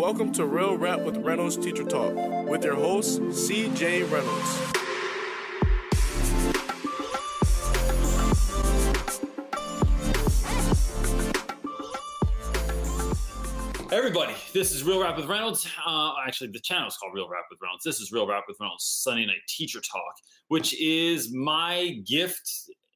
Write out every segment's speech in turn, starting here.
Welcome to Real Rap with Reynolds Teacher Talk with your host, CJ Reynolds. Everybody, this is Real Rap with Reynolds. Uh, actually, the channel is called Real Rap with Reynolds. This is Real Rap with Reynolds Sunday Night Teacher Talk, which is my gift.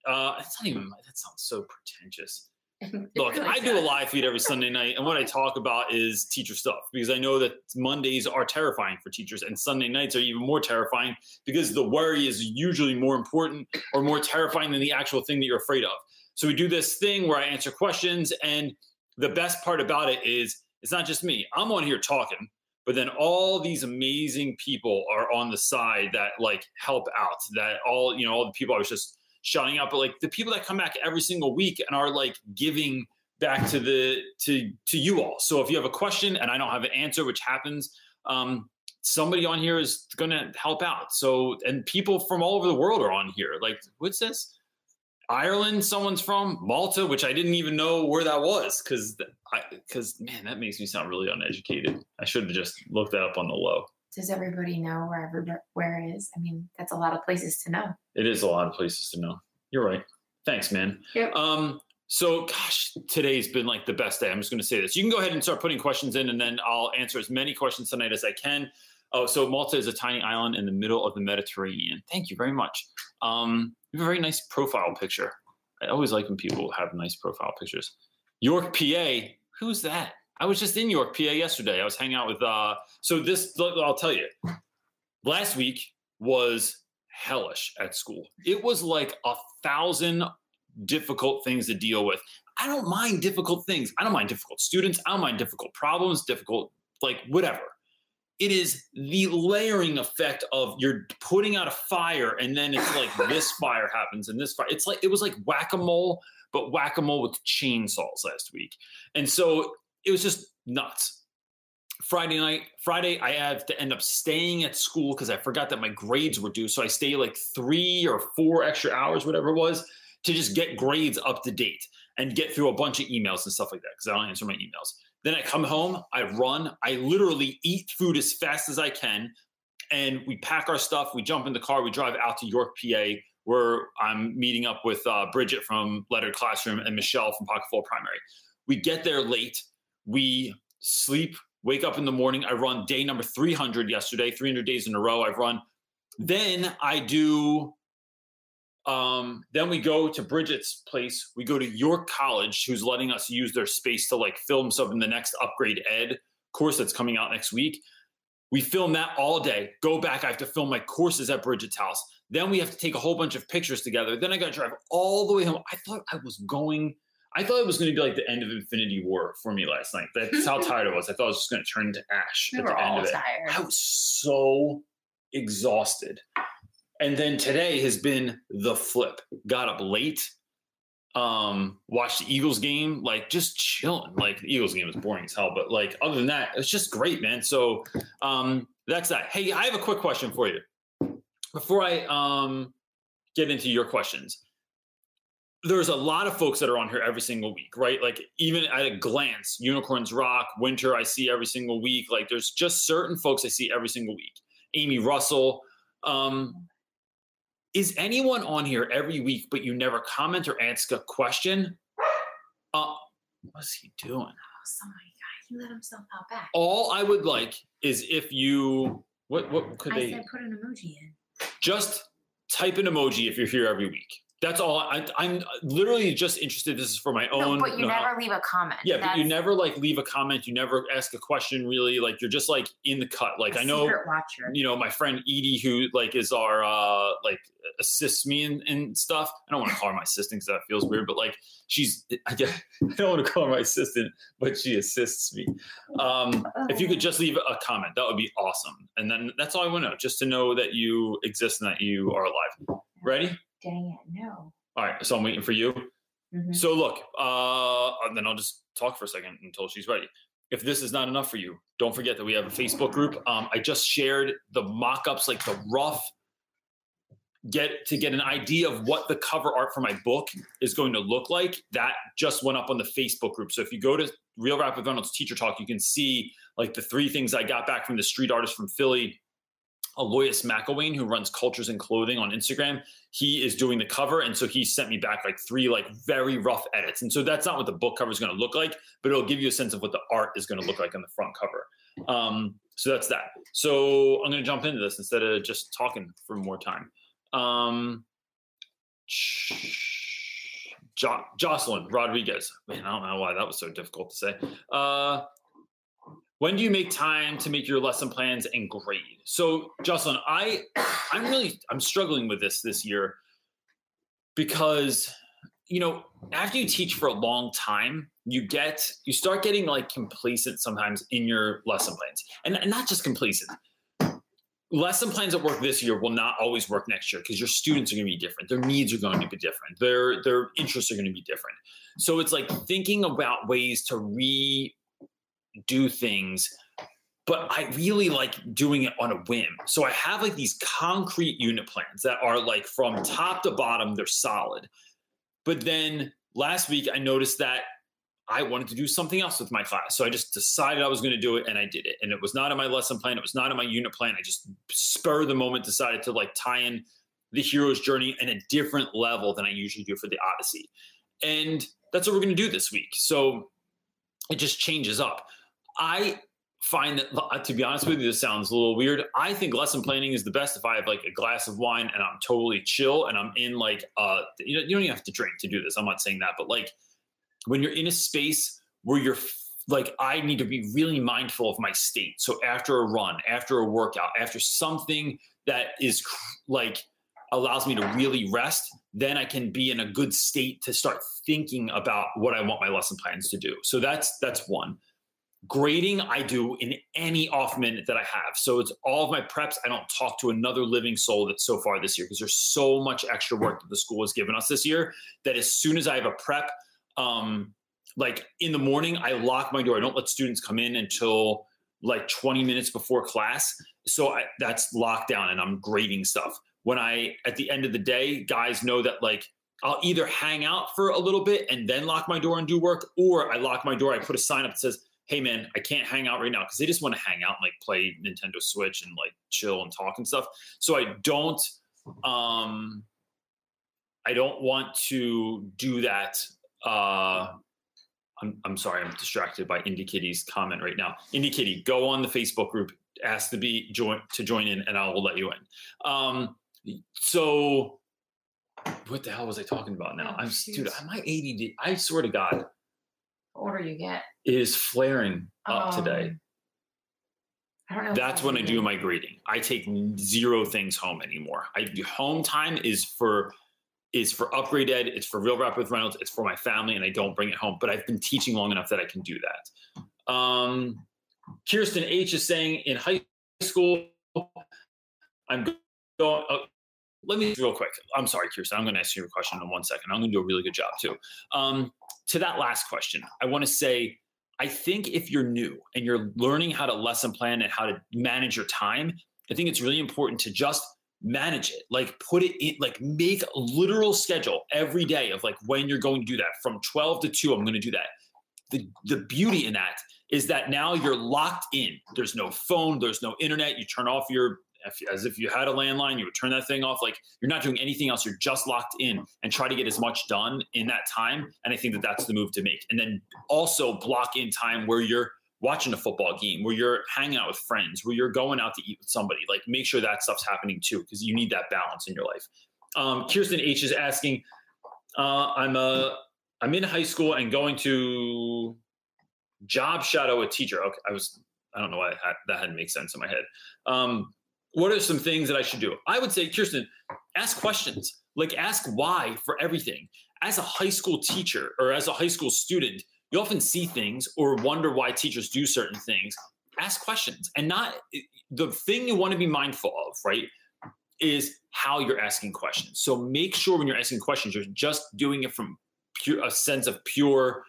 Uh, it's not even, that sounds so pretentious. Look, I do a live feed every Sunday night, and what I talk about is teacher stuff because I know that Mondays are terrifying for teachers, and Sunday nights are even more terrifying because the worry is usually more important or more terrifying than the actual thing that you're afraid of. So we do this thing where I answer questions, and the best part about it is it's not just me. I'm on here talking, but then all these amazing people are on the side that like help out. That all you know, all the people I was just shouting out, but like the people that come back every single week and are like giving back to the to to you all. So if you have a question and I don't have an answer, which happens, um, somebody on here is going to help out. So and people from all over the world are on here. Like what's this? Ireland, someone's from Malta, which I didn't even know where that was because I because man, that makes me sound really uneducated. I should have just looked that up on the low. Does everybody know where everywhere is? I mean, that's a lot of places to know. It is a lot of places to know. You're right. Thanks, man. Yep. Um, so gosh, today's been like the best day. I'm just gonna say this. You can go ahead and start putting questions in, and then I'll answer as many questions tonight as I can. Oh, so Malta is a tiny island in the middle of the Mediterranean. Thank you very much. Um, you have a very nice profile picture. I always like when people have nice profile pictures. York, PA. Who's that? I was just in York, PA yesterday. I was hanging out with. uh So this, I'll tell you. Last week was hellish at school. It was like a thousand difficult things to deal with. I don't mind difficult things. I don't mind difficult students. I don't mind difficult problems, difficult like whatever it is the layering effect of you're putting out a fire and then it's like this fire happens and this fire it's like it was like whack-a-mole but whack-a-mole with chainsaws last week and so it was just nuts friday night friday i have to end up staying at school because i forgot that my grades were due so i stay like three or four extra hours whatever it was to just get grades up to date and get through a bunch of emails and stuff like that because i don't answer my emails then I come home, I run, I literally eat food as fast as I can. And we pack our stuff, we jump in the car, we drive out to York, PA, where I'm meeting up with uh, Bridget from Lettered Classroom and Michelle from Pocket Full Primary. We get there late, we sleep, wake up in the morning. I run day number 300 yesterday, 300 days in a row. I've run. Then I do um, then we go to Bridget's place. We go to York College, who's letting us use their space to like film some in the next upgrade ed course that's coming out next week. We film that all day. Go back. I have to film my courses at Bridget's house. Then we have to take a whole bunch of pictures together. Then I got to drive all the way home. I thought I was going. I thought it was going to be like the end of Infinity War for me last night. That's how tired I was. I thought I was just going to turn into ash We at the end of it. tired. I was so exhausted. And then today has been the flip. Got up late, um, watched the Eagles game, like just chilling. Like the Eagles game was boring as hell, but like other than that, it's just great, man. So um, that's that. Hey, I have a quick question for you before I um, get into your questions. There's a lot of folks that are on here every single week, right? Like even at a glance, Unicorns Rock, Winter, I see every single week. Like there's just certain folks I see every single week. Amy Russell. Um, is anyone on here every week, but you never comment or ask a question? Uh, what's he doing? Oh, somebody, he let himself out back. All I would like is if you what what could I they said put an emoji in. just type an emoji if you're here every week. That's all. I, I'm literally just interested. This is for my own. no, but you know-how. never leave a comment. Yeah, but you never like leave a comment. You never ask a question. Really, like you're just like in the cut. Like I know, you know, my friend Edie, who like is our uh like assists me and and stuff. I don't want to call her my assistant because that feels weird, but like she's I get- I don't want to call her my assistant, but she assists me. Um, if you could just leave a comment, that would be awesome. And then that's all I want to know, just to know that you exist and that you are alive. Ready? Dang it, no. All right. So I'm waiting for you. Mhm. So look, uh, then I'll just talk for a second until she's ready. If this is not enough for you, don't forget that we have a Facebook group. Um, I just shared the mock-ups, like the rough get to get an idea of what the cover art for my book is going to look like, that just went up on the Facebook group. So if you go to Real Rap with Reynolds Teacher Talk, you can see like the three things I got back from the street artist from Philly, Aloysius McElwain, who runs Cultures and Clothing on Instagram. He is doing the cover, and so he sent me back like three like very rough edits. And so that's not what the book cover is going to look like, but it'll give you a sense of what the art is going to look like on the front cover. Um, so that's that. So I'm going to jump into this instead of just talking for more time. Um, jo- Jocelyn Rodriguez. Man, I don't know why that was so difficult to say. Uh, when do you make time to make your lesson plans and grade? So, Jocelyn, I I'm really I'm struggling with this this year because you know after you teach for a long time you get you start getting like complacent sometimes in your lesson plans. And, and not just complacent. Lesson plans that work this year will not always work next year because your students are going to be different. Their needs are going to be different. Their their interests are going to be different. So it's like thinking about ways to redo things but i really like doing it on a whim so i have like these concrete unit plans that are like from top to bottom they're solid but then last week i noticed that I wanted to do something else with my class. So I just decided I was going to do it and I did it. And it was not in my lesson plan. It was not in my unit plan. I just spur the moment decided to like tie in the hero's journey in a different level than I usually do for the Odyssey. And that's what we're going to do this week. So it just changes up. I find that, uh, to be honest with you, this sounds a little weird. I think lesson planning is the best if I have like a glass of wine and I'm totally chill and I'm in like, uh, you, know, you don't even have to drink to do this. I'm not saying that, but like, when you're in a space where you're like I need to be really mindful of my state. So after a run, after a workout, after something that is like allows me to really rest, then I can be in a good state to start thinking about what I want my lesson plans to do. So that's that's one. Grading I do in any off minute that I have. So it's all of my preps. I don't talk to another living soul that so far this year because there's so much extra work that the school has given us this year that as soon as I have a prep, um, like in the morning, I lock my door. I don't let students come in until like 20 minutes before class. So I, that's locked down and I'm grading stuff. When I, at the end of the day, guys know that like I'll either hang out for a little bit and then lock my door and do work, or I lock my door. I put a sign up that says, Hey man, I can't hang out right now because they just want to hang out and like play Nintendo Switch and like chill and talk and stuff. So I don't, um, I don't want to do that uh, I'm, I'm sorry, I'm distracted by Indie Kitty's comment right now. Indie Kitty, go on the Facebook group, ask to be join to join in, and I will let you in. Um, so what the hell was I talking about now? Oh, I'm dude, I'm my ADD. I swear to God, the older you get, is flaring up um, today. I don't know. That's when I do my grading. I take zero things home anymore. I home time is for is for upgrade ed it's for real rap with reynolds it's for my family and i don't bring it home but i've been teaching long enough that i can do that um, kirsten h is saying in high school i'm going uh, let me real quick i'm sorry kirsten i'm going to ask you a question in one second i'm going to do a really good job too um, to that last question i want to say i think if you're new and you're learning how to lesson plan and how to manage your time i think it's really important to just manage it. Like put it in like make a literal schedule every day of like when you're going to do that. From 12 to 2 i'm going to do that. The the beauty in that is that now you're locked in. There's no phone there's no internet. You turn off your as if you had a landline you would turn that thing off like you're not doing anything else you're just locked in and try to get as much done in that time and i think that that's the move to make and then also block in time where you're watching a football game, where you're hanging out with friends, where you're going out to eat with somebody. Like make sure that stuff's happening too, because you need that balance in your life. Um, Kirsten H is asking, uh, I'm a I'm in high school and going to job shadow a teacher. Okay, I was I don't know why that, that hadn't make sense in my head. Um, what are some things that I should do? I would say, Kirsten, ask questions. Like ask why for everything. As a high school teacher or as a high school student, you often see things or wonder why teachers do certain things ask questions and not eh, the thing you want to be mindful of right is how you're asking questions so make sure when you're asking questions you're just doing it from pure a sense of pure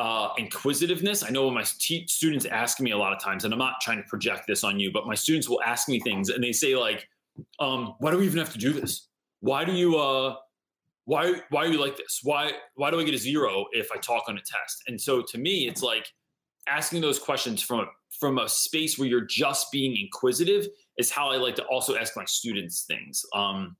uh, inquisitiveness i know when my students ask me a lot of times and i'm not trying to project this on you but my students will ask me things and they say like um, why do we even have to do this? Why do you uh why why are you like this? Why why do I get a zero if I talk on a test? And so to me, it's like asking those questions from a from a space where you're just being inquisitive is how I like to also ask my students things um,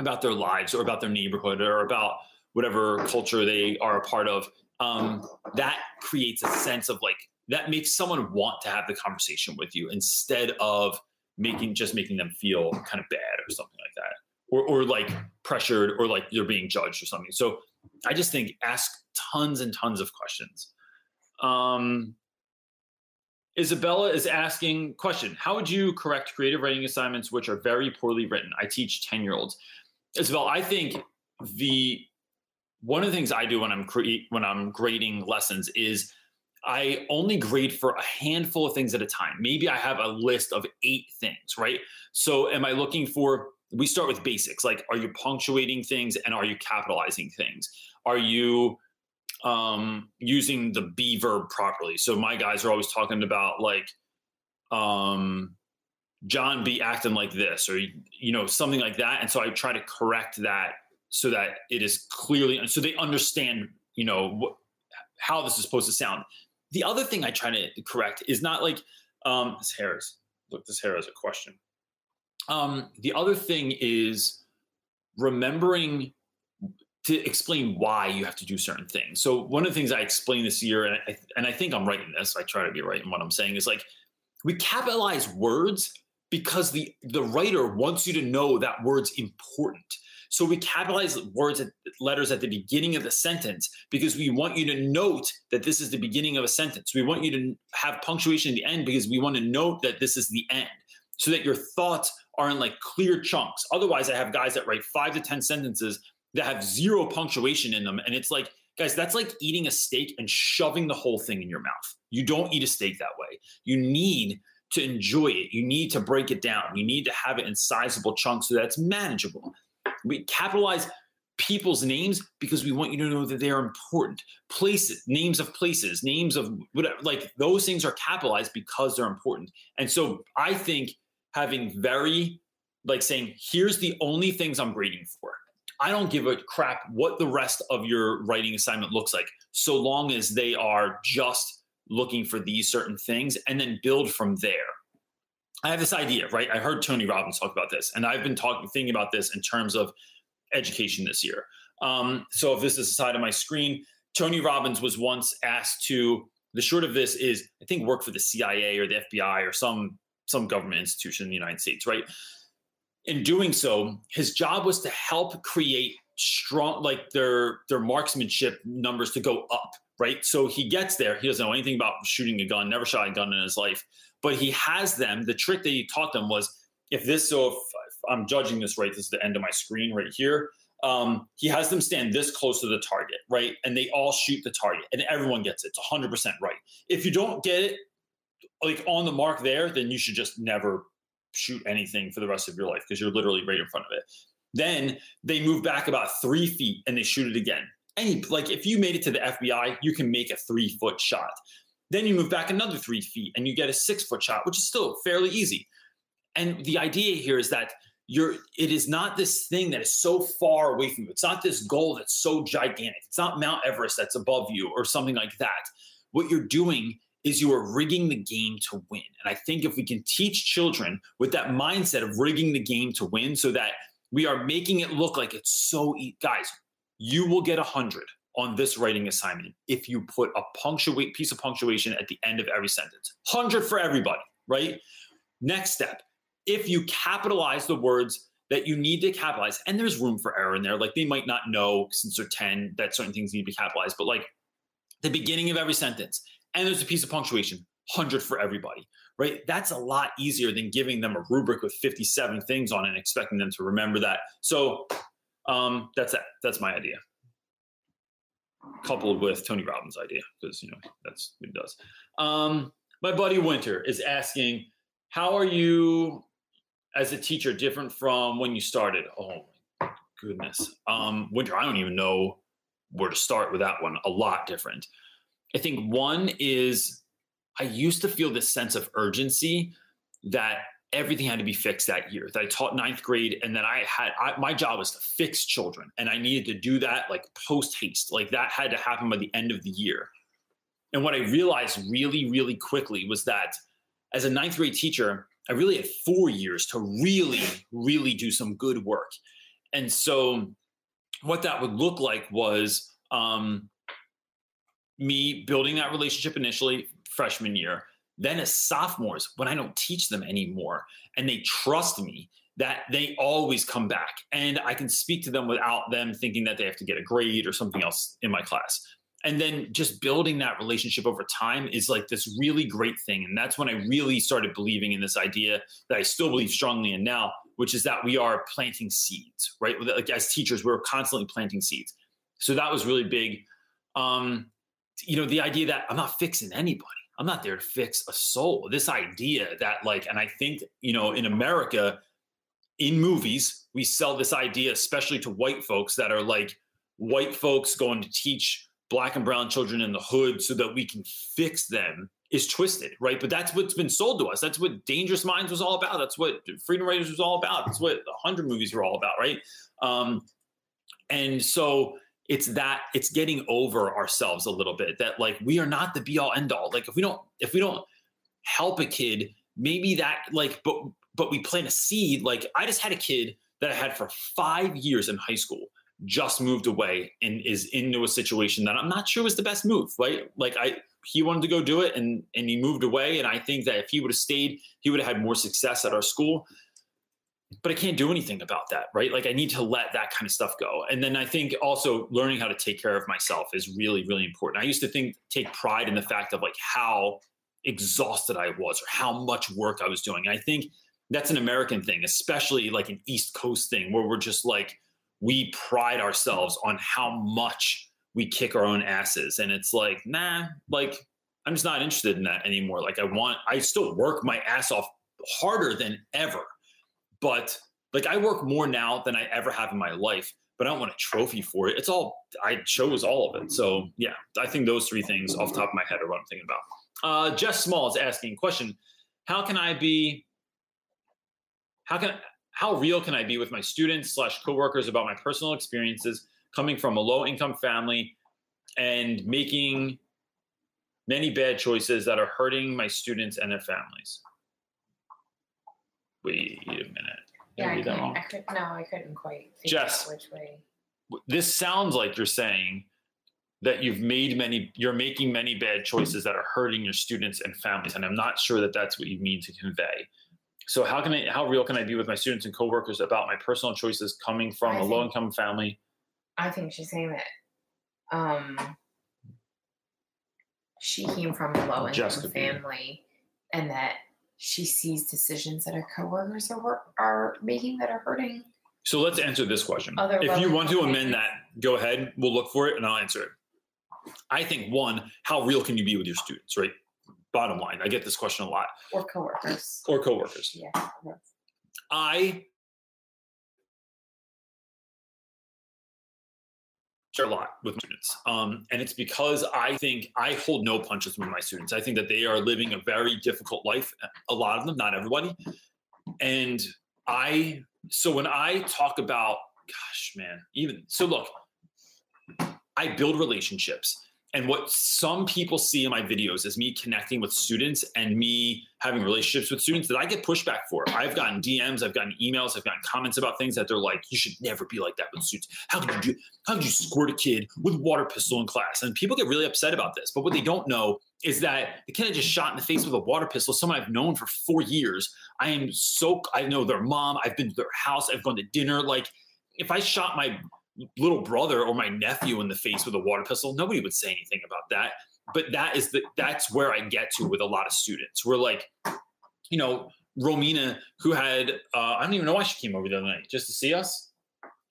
about their lives or about their neighborhood or about whatever culture they are a part of. Um, that creates a sense of like that makes someone want to have the conversation with you instead of making just making them feel kind of bad or something like that or, or like pressured or like you're being judged or something. So i just think ask tons and tons of questions. Um, isabella is asking question how would you correct creative writing assignments which are very poorly written? I teach 10 year olds isabel i think the one of the things i do when i'm cre- when i'm grading lessons is I only grade for a handful of things at a time. Maybe I have a list of eight things, right? So, am I looking for? We start with basics like are you punctuating things and are you capitalizing things? Are you um, using the be verb properly? So, my guys are always talking about like, um, John be acting like this or, you know, something like that. And so I try to correct that so that it is clearly, so they understand, you know, what, how this is supposed to sound the other thing I try to correct is not like um, this hair is look this hair is a question. Um, the other thing is remembering to explain why you have to do certain things. So one of the things I explained this year, and I, and I think I'm right in this. I try to be right in what I'm saying is like we capitalize words because the the writer wants you to know that word's important. So we capitalize words, letters at the beginning of the sentence because we want you to note that this is the beginning of a sentence. We want you to have punctuation at the end because we want to note that this is the end so that your thoughts are in like clear chunks. Otherwise, I have guys that write five to 10 sentences that have zero punctuation in them. And it's like, guys, that's like eating a steak and shoving the whole thing in your mouth. You don't eat a steak that way. You need to enjoy it. You need to break it down. You need to have it in sizable chunks so that it's manageable. We capitalize people's names because we want you to know that they're important. Places, names of places, names of whatever, like those things are capitalized because they're important. And so I think having very, like saying, here's the only things I'm grading for. I don't give a crap what the rest of your writing assignment looks like, so long as they are just looking for these certain things and then build from there. I have this idea, right? I heard Tony Robbins talk about this, and I've been talking, thinking about this in terms of education this year. Um, so if this is the side of my screen, Tony Robbins was once asked to. The short of this is, I think, work for the CIA or the FBI or some some government institution in the United States, right? In doing so, his job was to help create strong, like their their marksmanship numbers to go up, right? So he gets there, he doesn't know anything about shooting a gun, never shot a gun in his life but he has them. The trick that he taught them was if this, so if, if I'm judging this right, this is the end of my screen right here. Um, he has them stand this close to the target, right? And they all shoot the target, and everyone gets it. It's 100% right. If you don't get it like on the mark there, then you should just never shoot anything for the rest of your life because you're literally right in front of it. Then they move back about three feet and they shoot it again. Any like if you made it to the FBI, you can make a three foot shot. Then you move back another three feet and you get a six foot shot, which is still fairly easy. And the idea here is that you're it is not this thing that is so far away from you. It's not this goal that's so gigantic. It's not Mount Everest that's above you or something like that. What you're doing is you are rigging the game to win. And I think if we can teach children with that mindset of rigging the game to win so that we are making it look like it's so e- guys, you will get a hundred on this writing assignment if you put a punctuate piece of punctuation at the end of every sentence. 100 for everybody, right? Next step, if you capitalize the words that you need to capitalize, and there's room for error in there, like they might not know since they're 10 that certain things need to be capitalized, but like the beginning of every sentence, and there's a piece of punctuation, 100 for everybody, right? That's a lot easier than giving them a rubric with 57 things on it and expecting them to remember that. So um, that's that. That's my idea coupled with Tony Robbins' idea because you know that's what he does. Um, my buddy Winter is asking, "How are you as a teacher different from when you started?" Oh my goodness, um, Winter, I don't even know where to start with that one. A lot different. I think one is I used to feel this sense of urgency that everything had to be fixed that year. That I taught ninth grade, and then I had I, my job was to fix children, and I needed to do that like post haste. Like that had to happen by the end of the year. And what I realized really, really quickly was that as a ninth grade teacher, I really had four years to really, really do some good work. And so, what that would look like was um, me building that relationship initially, freshman year. Then, as sophomores, when I don't teach them anymore. And they trust me, that they always come back. And I can speak to them without them thinking that they have to get a grade or something else in my class. And then just building that relationship over time is like this really great thing. And that's when i really started believing in this idea that i still believe strongly in now which is that we are planting seeds right? Like as teachers we're constantly planting seeds. So that was really big. Um you know the idea that i'm not fixing anybody i'm not there to fix a soul this idea that like and i think you know in america in movies we sell this idea especially to white folks that are like white folks going to teach black and brown children in the hood so that we can fix them is twisted, right? But that's what's been sold to us. That's what Dangerous Minds was all about. That's what Freedom Writers was all about. That's what the Hundred movies were all about, right? Um, and so it's that it's getting over ourselves a little bit. That like we are not the be all end all. Like if we don't if we don't help a kid, maybe that like but but we plant a seed. Like I just had a kid that I had for five years in high school just moved away and is into a situation that I'm not sure was the best move, right? Like I he wanted to go do it and and he moved away. And I think that if he would have stayed, he would have had more success at our school. But I can't do anything about that, right? Like I need to let that kind of stuff go. And then I think also learning how to take care of myself is really, really important. I used to think take pride in the fact of like how exhausted I was or how much work I was doing. And I think that's an American thing, especially like an East Coast thing where we're just like, we pride ourselves on how much we kick our own asses. And it's like, nah, like I'm just not interested in that anymore. Like I want, I still work my ass off harder than ever, but like I work more now than I ever have in my life. But I don't want a trophy for it. It's all I chose all of it. So yeah, I think those three things off top of my head are what I'm thinking about. Uh, Jess Small is asking question: How can I be? How can how real can I be with my students slash coworkers about my personal experiences coming from a low income family and making many bad choices that are hurting my students and their families? Wait a minute. Yeah, I couldn't, I could, no, I couldn't quite figure Jess, out which way. This sounds like you're saying that you've made many, you're making many bad choices that are hurting your students and families. And I'm not sure that that's what you mean to convey. So how can I, how real can I be with my students and coworkers about my personal choices coming from I a think- low income family? I think she's saying that um she came from a low income Jessica B. family and that she sees decisions that her coworkers are are making that are hurting. So let's answer this question. Other if you want to amend that, go ahead. We'll look for it and I'll answer it. I think one, how real can you be with your students, right? Bottom line, I get this question a lot, Or coworkers. or coworkers. Yeah. I a lot with my students. Um, and it's because I think I hold no punches with my students. I think that they are living a very difficult life, a lot of them, not everybody. And I, so when I talk about, gosh, man, even, so look, I build relationships. And what some people see in my videos is me connecting with students and me having relationships with students that I get pushback for. I've gotten DMs, I've gotten emails, I've gotten comments about things that they're like, you should never be like that with students. How could you do, how could you squirt a kid with water pistol in class? And people get really upset about this. But what they don't know is that the kid I just shot in the face with a water pistol, someone I've known for four years. I am so I know their mom, I've been to their house, I've gone to dinner. Like if I shot my little brother or my nephew in the face with a water pistol, nobody would say anything about that. But that is the that's where I get to with a lot of students. We're like, you know, Romina, who had uh, I don't even know why she came over the other night, just to see us.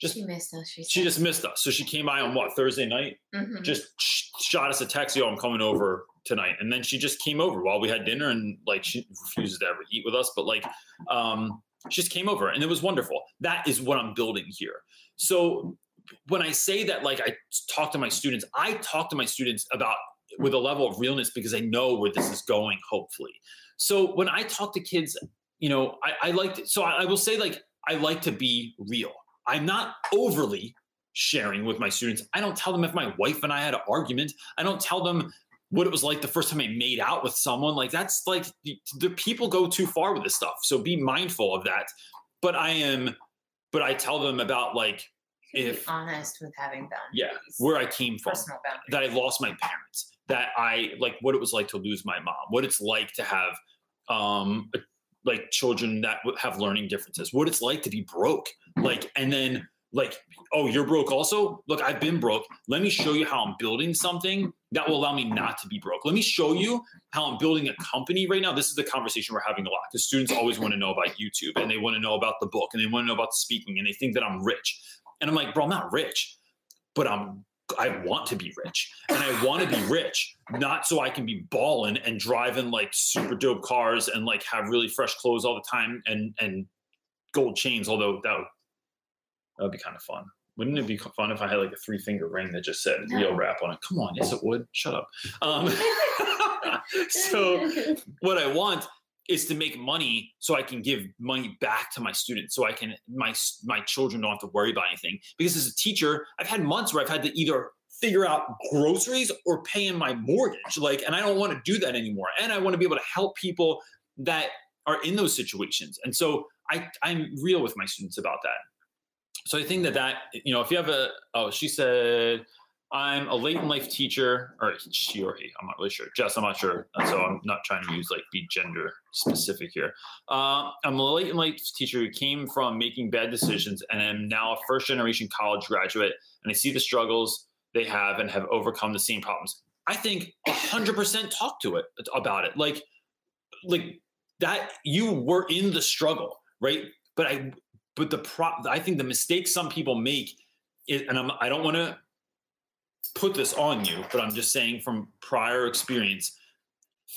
Just She missed us. She, she just missed us. So she came by on what Thursday night, Mhm. just sh- shot us a text, yo, I'm coming over tonight. And then she just came over while we had dinner and like she refuses to ever eat with us, but like um she just came over and it was wonderful. That is what I'm building here. So when I say that like I talk to my students, I talk to my students about with a level of realness because I know where this is going, hopefully. So when I talk to kids you know, I, I like to, so I, I will say like I like to be real. I'm not overly sharing with my students. I don't tell them if my wife and I had an argument. I don't tell them what it was like the first time I made out with someone. Like that's like the, the people go too far with this stuff. So be mindful of that. But I am, but I tell them about like if honest with having boundaries. yeah where I came from, personal boundaries. that I lost my parents, that I like what it was like to lose my mom, what it's like to have um like children that have learning differences, what it's like to be broke, like and then like oh you're broke also? Look i've been broke. Let me show you how i'm building something that will allow me not to be broke. Let me show you how i'm building a company right now. This is the conversation we're having a lot because students always want to know about youtube and they want to know about the book and they want to know about speaking and they think that i'm rich and i'm like bro i'm not rich but i'm i want to be rich and i want to be rich not so i can be balling and driving like super dope cars and like have really fresh clothes all the time and and gold chains although that would that would be kind of fun. Wouldn't it be fun if I had like a three finger ring that just said real rap on it? Come on, yes, it would. Shut up. Um, so, what I want is to make money so I can give money back to my students, so I can my my children don't have to worry about anything. Because as a teacher, I've had months where I've had to either figure out groceries or paying my mortgage, like, and I don't want to do that anymore. And I want to be able to help people that are in those situations. And so I I'm real with my students about that so I think that that you know if you have a oh she said I'm a late in life teacher or she or he I'm not really sure. Jess I'm not sure so I'm not trying to use like be gender specific here. Uh, I'm a late in life teacher who came from making bad decisions and am now a first generation college graduate and I see the struggles they have and have overcome the same problems. I think 100% talk to it about it. Like like that you were in the struggle right? But I but the pro I think the mistake some people make is, and I'm, I don't want to put this on you, but I'm just saying from prior experience,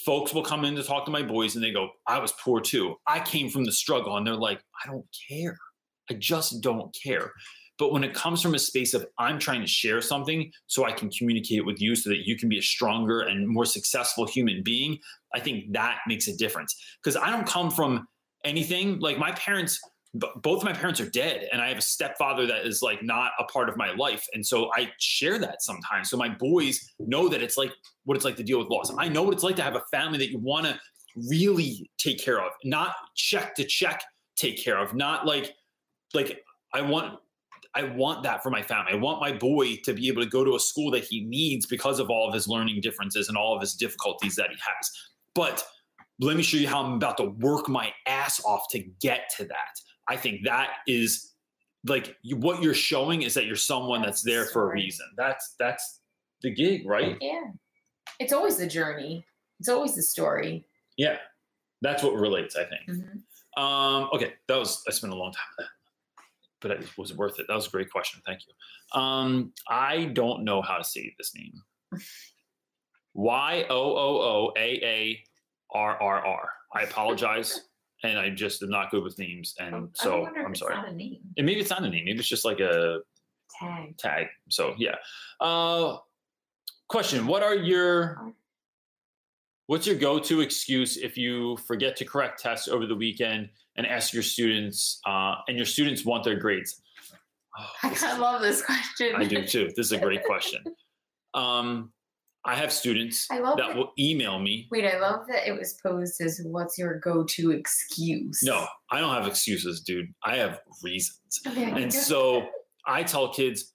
folks will come in to talk to my boys and they go, I was poor too. I came from the struggle. And they're like, I don't care. I just don't care. But when it comes from a space of I'm trying to share something so I can communicate with you so that you can be a stronger and more successful human being, I think that makes a difference. Because I don't come from anything like my parents both my parents are dead and i have a stepfather that is like not a part of my life and so i share that sometimes so my boys know that it's like what it's like to deal with loss. I know what it's like to have a family that you want to really take care of not check to check take care of not like like i want i want that for my family. I want my boy to be able to go to a school that he needs because of all of his learning differences and all of his difficulties that he has. But let me show you how I'm about to work my ass off to get to that. I think that is like you, what you're showing is that you're someone that's there for a reason. That's that's the gig, right? Yeah. It's always the journey. It's always the story. Yeah, that's what relates. I think. Mhm. Um, okay, that was I spent a long time with that, but it was worth it. That was a great question. Thank you. Um, I don't know how to say this name. Y O O O A A R R R. I apologize, and I just am not good with names, and I so I'm sorry. And maybe it's not a name. Maybe it's just like a Tag. tag. So yeah. Uh, question: What are your What's your go-to excuse if you forget to correct tests over the weekend and ask your students, uh, and your students want their grades? Oh, I love this question. I do too. This is a great question. Um, I have students I love that will email me. Wait, I love that it was posed as what's your go-to excuse? No, I don't have excuses, dude. I have reasons. Okay. And so I tell kids,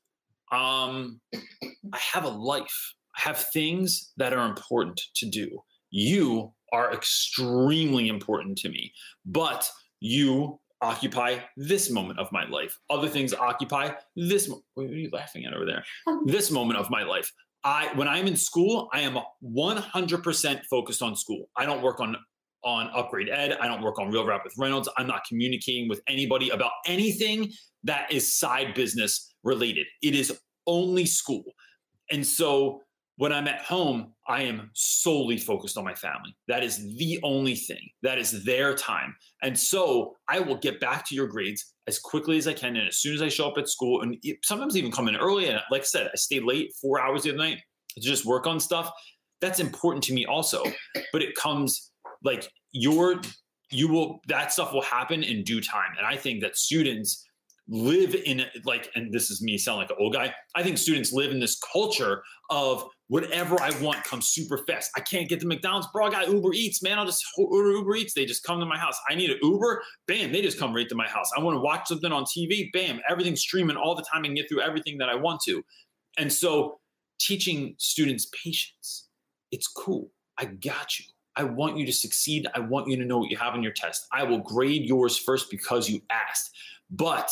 um, I have a life. I have things that are important to do. You are extremely important to me, but you occupy this moment of my life. Other things occupy this. mo- What are you laughing at over there? This moment of my life. I when I'm in school, I am 100% focused on school. I don't work on on upgrade ed. I don't work on real rap with Reynolds. I'm not communicating with anybody about anything that is side business related. It is only school. And so when I'm at home, I am solely focused on my family. That is the only thing. That is their time. And so I will get back to your grades as quickly as I can. And as soon as I show up at school, and sometimes even come in early. And like I said, I stayed late four hours the other night to just work on stuff. That's important to me also. But it comes like your you will that stuff will happen in due time. And I think that students live in like, and this is me sound like an old guy. I think students live in this culture of whatever I want comes super fast. I can't get to McDonald's, bro. I got Uber Eats, man. I'll just order Uber Eats. They just come to my house. I need an Uber, bam, they just come right to my house. I want to watch something on TV, bam, everything's streaming all the time and get through everything that I want to. And so teaching students patience, it's cool. I got you. I want you to succeed. I want you to know what you have on your test. I will grade yours first because you asked, but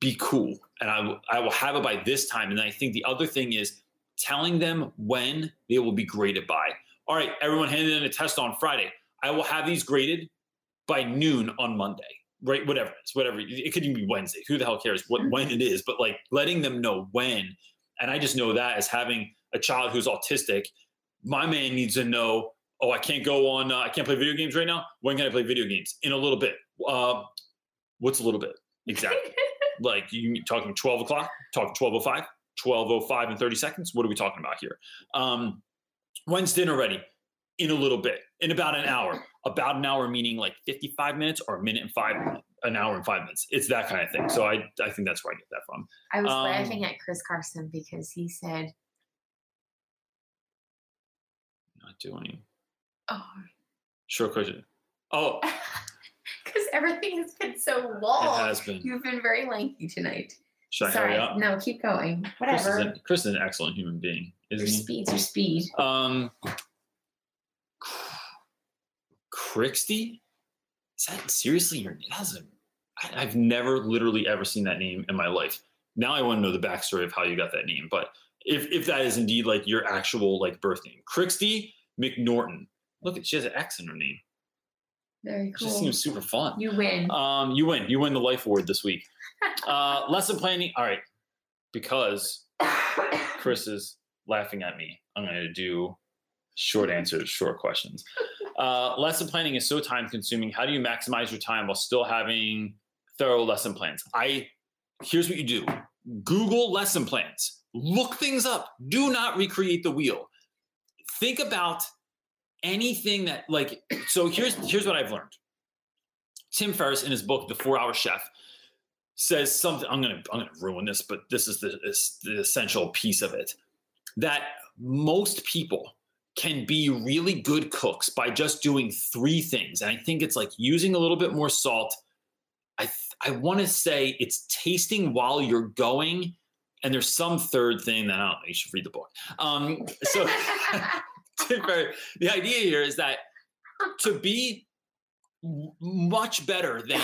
be cool. And I will, I will have it by this time. And I think the other thing is telling them when they will be graded by. All right, everyone handed in a test on Friday. I will have these graded by noon on Monday, right? Whatever it's whatever. It could even be Wednesday. Who the hell cares what when it is? But like letting them know when. And I just know that as having a child who's autistic, my man needs to know oh, I can't go on, uh, I can't play video games right now. When can I play video games? In a little bit. Uh, what's a little bit? Exactly. like you talking 12 o'clock, talking 1205, 1205 and 30 seconds. What are we talking about here? Um, when's dinner ready? In a little bit, in about an hour. About an hour meaning like 55 minutes or a minute and five, an hour and five minutes. It's that kind of thing. So I, I think that's where I get that from. I was Um, laughing at Chris Carson because he said, Not doing "Oh, short question. Oh, because everything has been so it long. has been. You've been very lengthy tonight." Should I Sorry, hurry up? no, keep going. Chris is, Whatever. an, Chris is an excellent human being, Your isn't he? speed's your speed. Um, Crixty? Is that seriously your name? That's a, I, I've never literally ever seen that name in my life. Now I want to know the backstory of how you got that name. But if if that is indeed like your actual like birth name, Crixty McNorton. Look, at she has an X in her name. Very It just seems super fun. you win. Um, you win. You win the life award this week. Uh, lesson planning. All right, because Chris is laughing at me. I'm going to do short answers, short questions. Uh, lesson planning is so time consuming. How do you maximize your time while still having thorough lesson plans? I here's what you do: Google lesson plans, look things up. Do not recreate the wheel. Think about anything that like. So here's here's what I've learned. Tim Ferriss in his book The Four Hour Chef says something. I'm gonna I'm gonna ruin this, but this is the, is the essential piece of it. That most people can be really good cooks by just doing three things, and I think it's like using a little bit more salt. I th- I want to say it's tasting while you're going, and there's some third thing that I don't know. You should read the book. Um, so The idea here is that to be much better than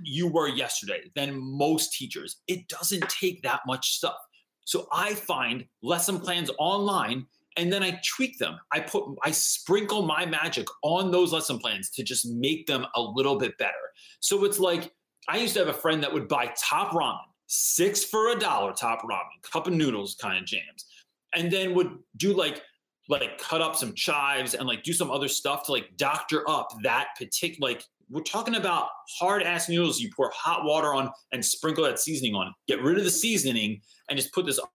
you were yesterday than most teachers. It doesn't take that much stuff. So I find lesson plans online and then I tweak them. I put I sprinkle my magic on those lesson plans to just make them a little bit better. So it's like I used to have a friend that would buy top ramen, six for a dollar top ramen, cup of noodles kind of jams, and then would do like like cut up some chives and like do some other stuff to like doctor up that particular like we're talking about hard ass noodles you pour hot water on and sprinkle that seasoning on. Get rid of the seasoning and just put this up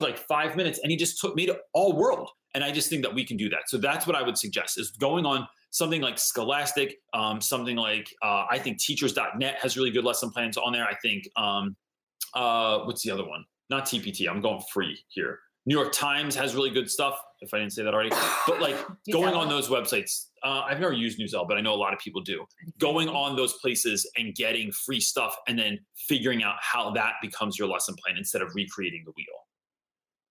like five minutes and he just took made it all world. And i just think that we can do that. So that's what i would suggest is going on something like scholastic um, something like uh, i think teachers.net has really good lesson plans on there. I think um, uh, what's the other one not TPT. I'm going free here. New York Times has really good stuff. If I didn't say that already, but like going on those websites, uh, I've never used Newsela, but I know a lot of people do. Going on those places and getting free stuff, and then figuring out how that becomes your lesson plan instead of recreating the wheel.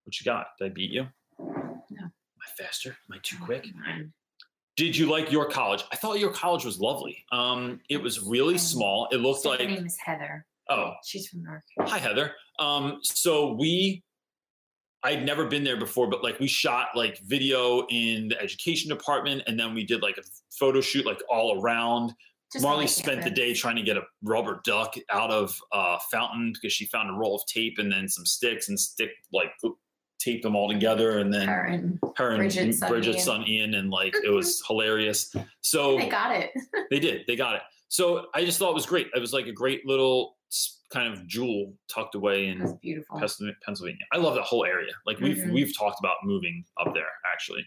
What you got? Did I beat you? No. Am I faster? Am I too quick? Did you like your college? I thought your college was lovely. Um, it was really small. It looked So like her name is Heather. oh, She's from North Hi, Heather. Um, so we, I'd never been there before, but like we shot like video in the education department, and then we did like a photo shoot like all around. Just Marley spent the day trying to get a rubber duck out of uh, fountain because she found a roll of tape and then some sticks and stick like tape them all together, and then Her and her and Bridget's son Bridget's Ian. son Ian, and like it was hilarious. So they got it. they did. They got it. So I just thought it was great. It was like a great little kind of jewel tucked away in beautiful. Pennsylvania. I love that whole area. Like we've Mhm. we've talked about moving up there actually.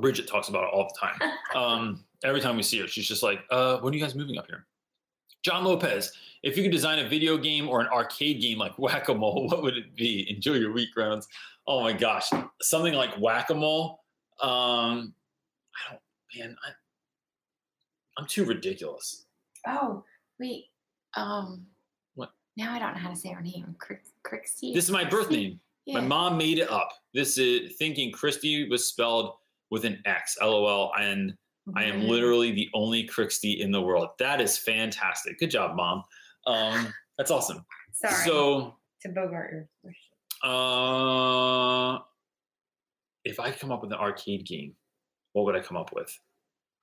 Bridget talks about it all the time. Um, every time we see her, she's just like, uh, when are you guys moving up here? John Lopez, if you could design a video game or an arcade game like Whack a Mole, what would it be? Enjoy your week rounds. Oh my gosh, something like Whack a Mole. Um, I don't, man, I, I'm too ridiculous. Oh, wait. Um, What? Now I don't know how to say her name. Crixie. This is my birth name. Yeah. My mom made it up. This is thinking Christy was spelled with an X, LOL, and I am literally the only Crixty in the world. That is fantastic. Good job, mom. Um, that's awesome. Sorry. So, to Bogart your question. uh, if I come up with an arcade game, what would I come up with?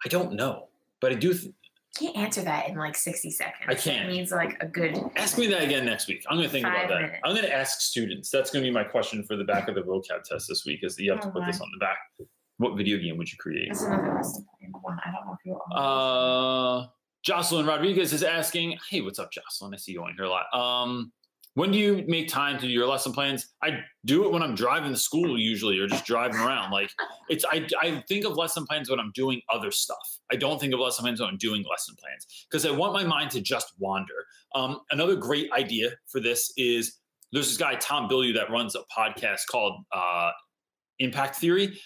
I don't know, but I do. Th- Can't answer that in like 60 seconds. I can't. It needs like a good. ask me that again next week. I'm going to think about that. minutes. I'm going to ask students. That's going to be my question for the back of the vocab test this week. Is that you have to Oh, put this on the back. What video game would you create? That's another one. I don't know if you. Uh, Jocelyn Rodriguez is asking, "Hey, what's up, Jocelyn? I see you on here a lot. Um, when do you make time to do your lesson plans? I do it when I'm driving to school usually, or just driving around. Like it's, I, I think of lesson plans when I'm doing other stuff. I don't think of lesson plans when I'm doing lesson plans because I want my mind to just wander. Um, another great idea for this is there's this guy Tom Bilyeu that runs a podcast called uh, Impact Theory,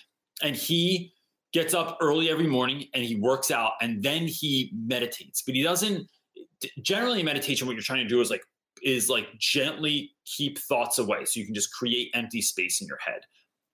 and he gets up early every morning and he works out and then he meditates but he doesn't generally meditation what you're trying to do is like is like gently keep thoughts away so you can just create empty space in your head.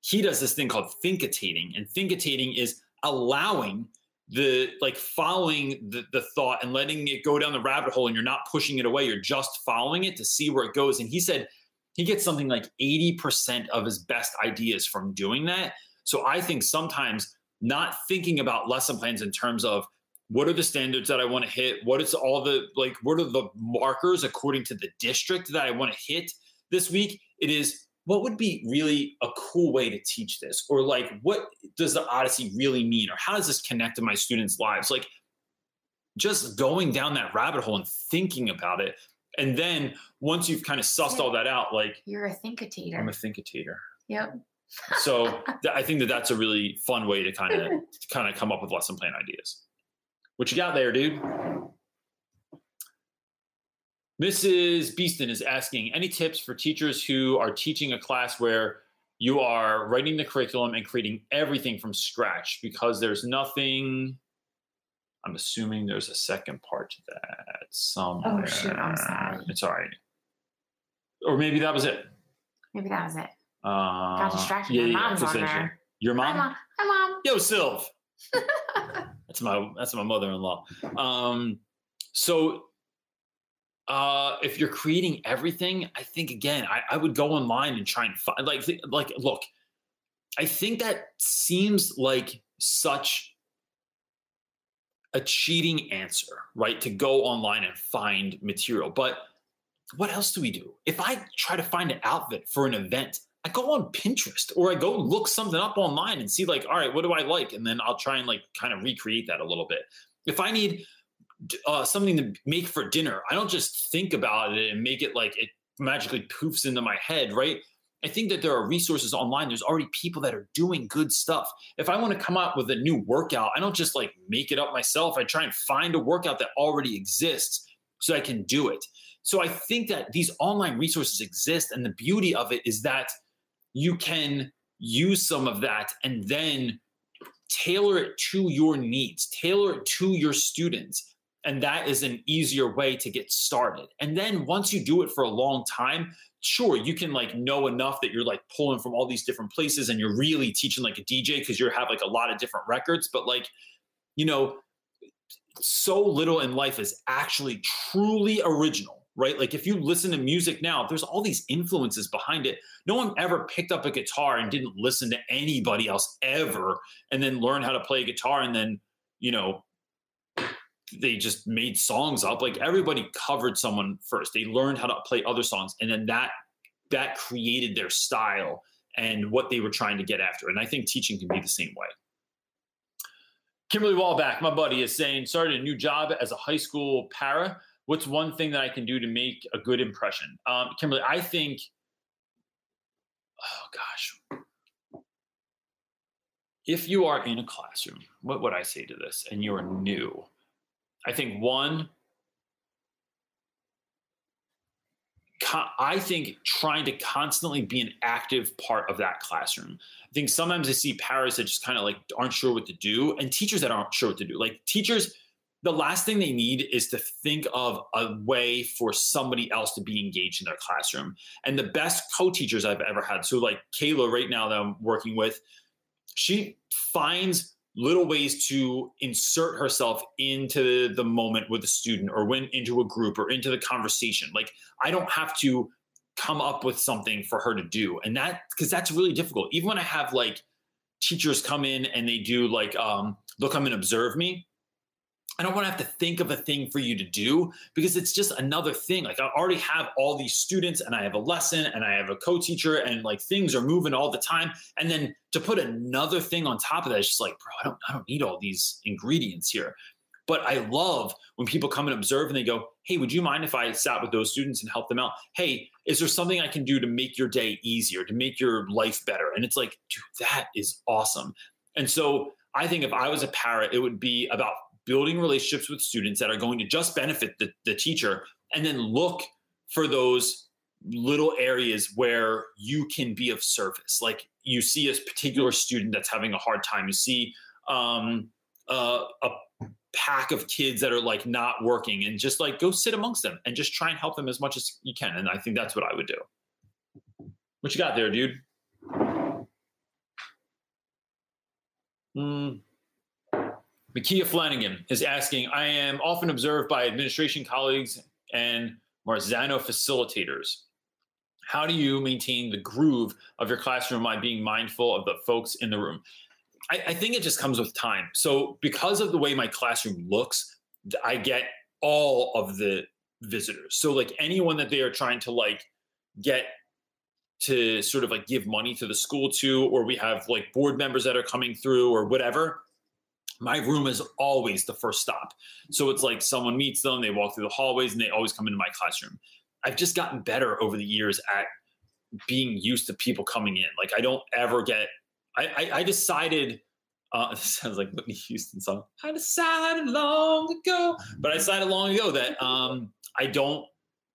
He does this thing called thinkitating and thinkitating is allowing the like following the, the thought and letting it go down the rabbit hole and you're not pushing it away you're just following it to see where it goes. And he said he gets something like 80% of his best ideas from doing that. So i think sometimes not thinking about lesson plans in terms of what are the standards that I want to hit? What is all the like, what are the markers according to the district that I want to hit this week? It is what would be really a cool way to teach this? Or like, what does the Odyssey really mean? Or how does this connect to my students' lives? Like, just going down that rabbit hole and thinking about it. And then once you've kind of sussed all that out, like, You're a thinkitator. I'm a thinkitator. yep. So th- I think that that's a really fun way to kind of kind of come up with lesson plan ideas. What you got there, dude? Mrs. Beeston is asking any tips for teachers who are teaching a class where you are writing the curriculum and creating everything from scratch because there's nothing. I'm assuming there's a second part to that somewhere. Oh, shoot, I'm sorry. It's all right. Or maybe that was it. Maybe that was it. Uh, Got distracted. yeah, My yeah, mom's on there. Your Hi, mom? mom. Hi, mom. Yo, Sylv. That's my that's my mother-in-law. Um, so uh, if you're creating everything, I think again, I, I would go online and try and find like th- like look. I think that seems like such a cheating answer, right? To go online and find material, but what else do we do? If I try to find an outfit for an event, I go on Pinterest or I go look something up online and see like, all right, what do I like? And then I'll try and like kind of recreate that a little bit. If I need uh, something to make for dinner, I don't just think about it and make it like it magically poofs into my head, right? I think that there are resources online. There's already people that are doing good stuff. If I want to come up with a new workout, I don't just like make it up myself. I try and find a workout that already exists so I can do it. So I think that these online resources exist. And the beauty of it is that you can use some of that and then tailor it to your needs, tailor it to your students. And that is an easier way to get started. And then once you do it for a long time, sure, you can like know enough that you're like pulling from all these different places and you're really teaching like a DJ because you have like a lot of different records. But like, you know, so little in life is actually truly original, right? Like if you listen to music now, there's all these influences behind it. No one ever picked up a guitar and didn't listen to anybody else ever and then learn how to play guitar and then, you know, they just made songs up. Like everybody covered someone first. They learned how to play other songs and then that that created their style and what they were trying to get after. And I think teaching can be the same way. Kimberly Wallback, my buddy, is saying, started a new job as a high school para. What's one thing that I can do to make a good impression? Um, Kimberly, I think, oh gosh, if you are in a classroom, what would I say to this? And you're new, I think one, I think trying to constantly be an active part of that classroom. I think sometimes I see parents that just kind of like aren't sure what to do, and teachers that aren't sure what to do. Like teachers, the last thing they need is to think of a way for somebody else to be engaged in their classroom. And the best co-teachers I've ever had, so like Kayla right now that I'm working with, she finds little ways to insert herself into the moment with a student or when into a group or into the conversation. Like I don't have to come up with something for her to do. And that because that's really difficult. Even when I have like teachers come in and they do like um they'll come and observe me I don't want to have to think of a thing for you to do because it's just another thing. Like I already have all these students and I have a lesson and I have a co-teacher and like things are moving all the time. And then to put another thing on top of that, it's just like, bro, I don't I don't need all these ingredients here. But I love when people come and observe and they go, Hey, would you mind if I sat with those students and help them out? Hey, is there something I can do to make your day easier, to make your life better? And it's like, dude, that is awesome. And so I think if I was a parent, it would be about building relationships with students that are going to just benefit the, the teacher and then look for those little areas where you can be of service. Like you see a particular student that's having a hard time. You see um, uh, a pack of kids that are like not working and just like go sit amongst them and just try and help them as much as you can. And i think that's what i would do. What you got there dude? Mm, Makia Flanagan is asking I am often observed by administration colleagues and Marzano facilitators. How do you maintain the groove of your classroom by being mindful of the folks in the room? I, I think it just comes with time. So, because of the way my classroom looks, I get all of the visitors. So, like anyone that they are trying to like get to sort of like give money to the school to, or we have like board members that are coming through or whatever, my room is always the first stop. So it's like someone meets them, they walk through the hallways, and they always come into my classroom. I've just gotten better over the years at being used to people coming in. Like I don't ever get. I I, I decided. Uh, this sounds like Whitney Houston song. I decided long ago, but I decided long ago that um, I don't.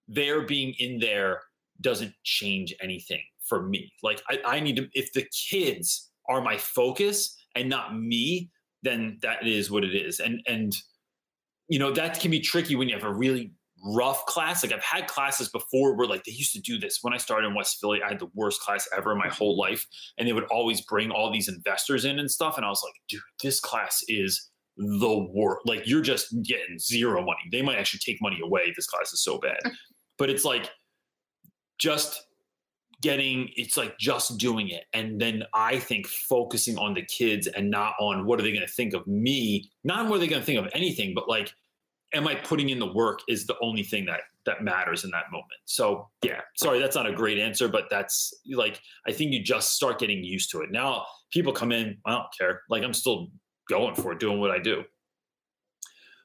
Their being in there doesn't change anything for me. Like I, I need to. If the kids are my focus and not me, then that is what it is. And and you know that can be tricky when you have a really rough class. Like I've had classes before where like they used to do this. When I started in West Philly, I had the worst class ever in my mm-hmm. whole life. And they would always bring all these investors in and stuff. And I was like, dude, this class is the worst. Like you're just getting zero money. They might actually take money away. This class is so bad. But it's like just getting it's like just doing it. And then i think focusing on the kids and not on what are they going to think of me not what are they going to think of anything but like am i putting in the work is the only thing that that matters in that moment. So yeah sorry that's not a great answer but that's like i think you just start getting used to it. Now people come in i don't care. Like i'm still going for it doing what i do.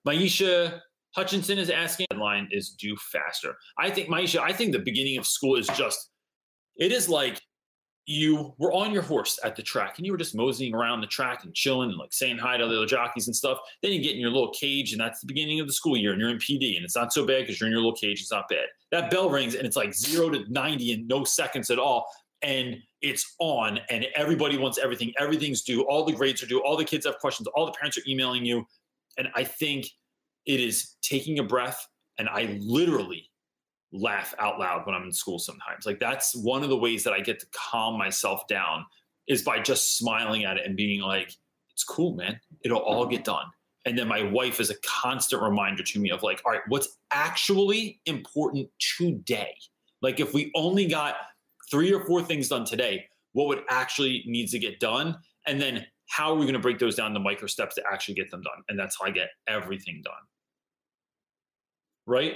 Maisha hutchinson is asking line is due faster. I think maisha i think the beginning of school is just it is like you were on your horse at the track and you were just moseying around the track and chilling and like saying hi to the other jockeys and stuff. Then you get in your little cage and that's the beginning of the school year and you're in PD and it's not so bad because you're in your little cage. It's not bad. That bell rings and it's like zero to 90 in no seconds at all. And it's on and everybody wants everything. Everything's due. All the grades are due. All the kids have questions. All the parents are emailing you. And I think it is taking a breath. And I literally laugh out loud when I'm in school sometimes. Like that's one of the ways that I get to calm myself down is by just smiling at it and being like, it's cool, man. It'll all get done. And then my wife is a constant reminder to me of like, all right, what's actually important today? Like if we only got three or four things done today, what would actually needs to get done? And then how are we going to break those down to micro steps to actually get them done? And that's how I get everything done. Right?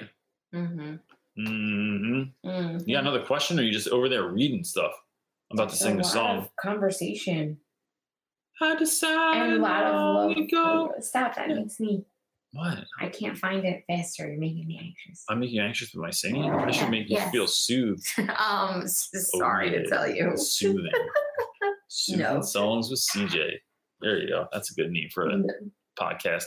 Mm-hmm. Mm-hmm. mm-hmm. You got another question, or you just over there reading stuff? I'm about to sing the song. conversation. I decide. And a lot of love. Go. Stop. That makes me. What? I can't find it faster. You're making me anxious. I'm making you anxious with my singing. I should make you yes. feel soothed. um, sorry oh, to tell you. Soothing. Soothing no. songs with CJ. There you go. That's a good name for a podcast.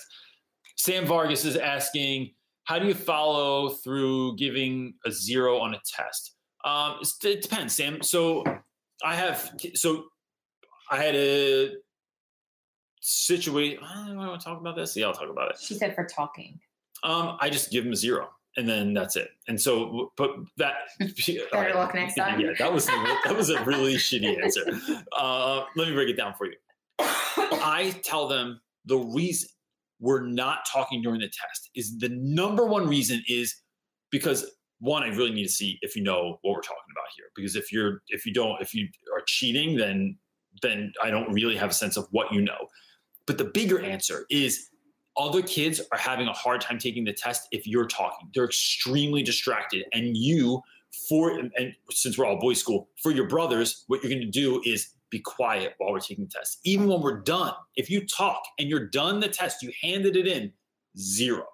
Sam Vargas is asking, how do you follow through giving a zero on a test? Um, it depends, Sam. So I have so I had a situation. I don't want to talk about this. Yeah, I'll talk about it. She said for talking. Um, I just give them a zero, and then that's it. And so, but that better right, luck next time. Yeah, that was a, that was a really shitty answer. Uh, let me break it down for you. I tell them the reason we're not talking during the test is the number one reason is because one i really need to see if you know what we're talking about here. Because if you're if you don't if you are cheating then then i don't really have a sense of what you know. But the bigger answer is other kids are having a hard time taking the test if you're talking. They're extremely distracted. And you for and since we're all boys school for your brothers what you're going to do is be quiet while we're taking the test. Even when we're done, if you talk and you're done the test, you handed it in, zero.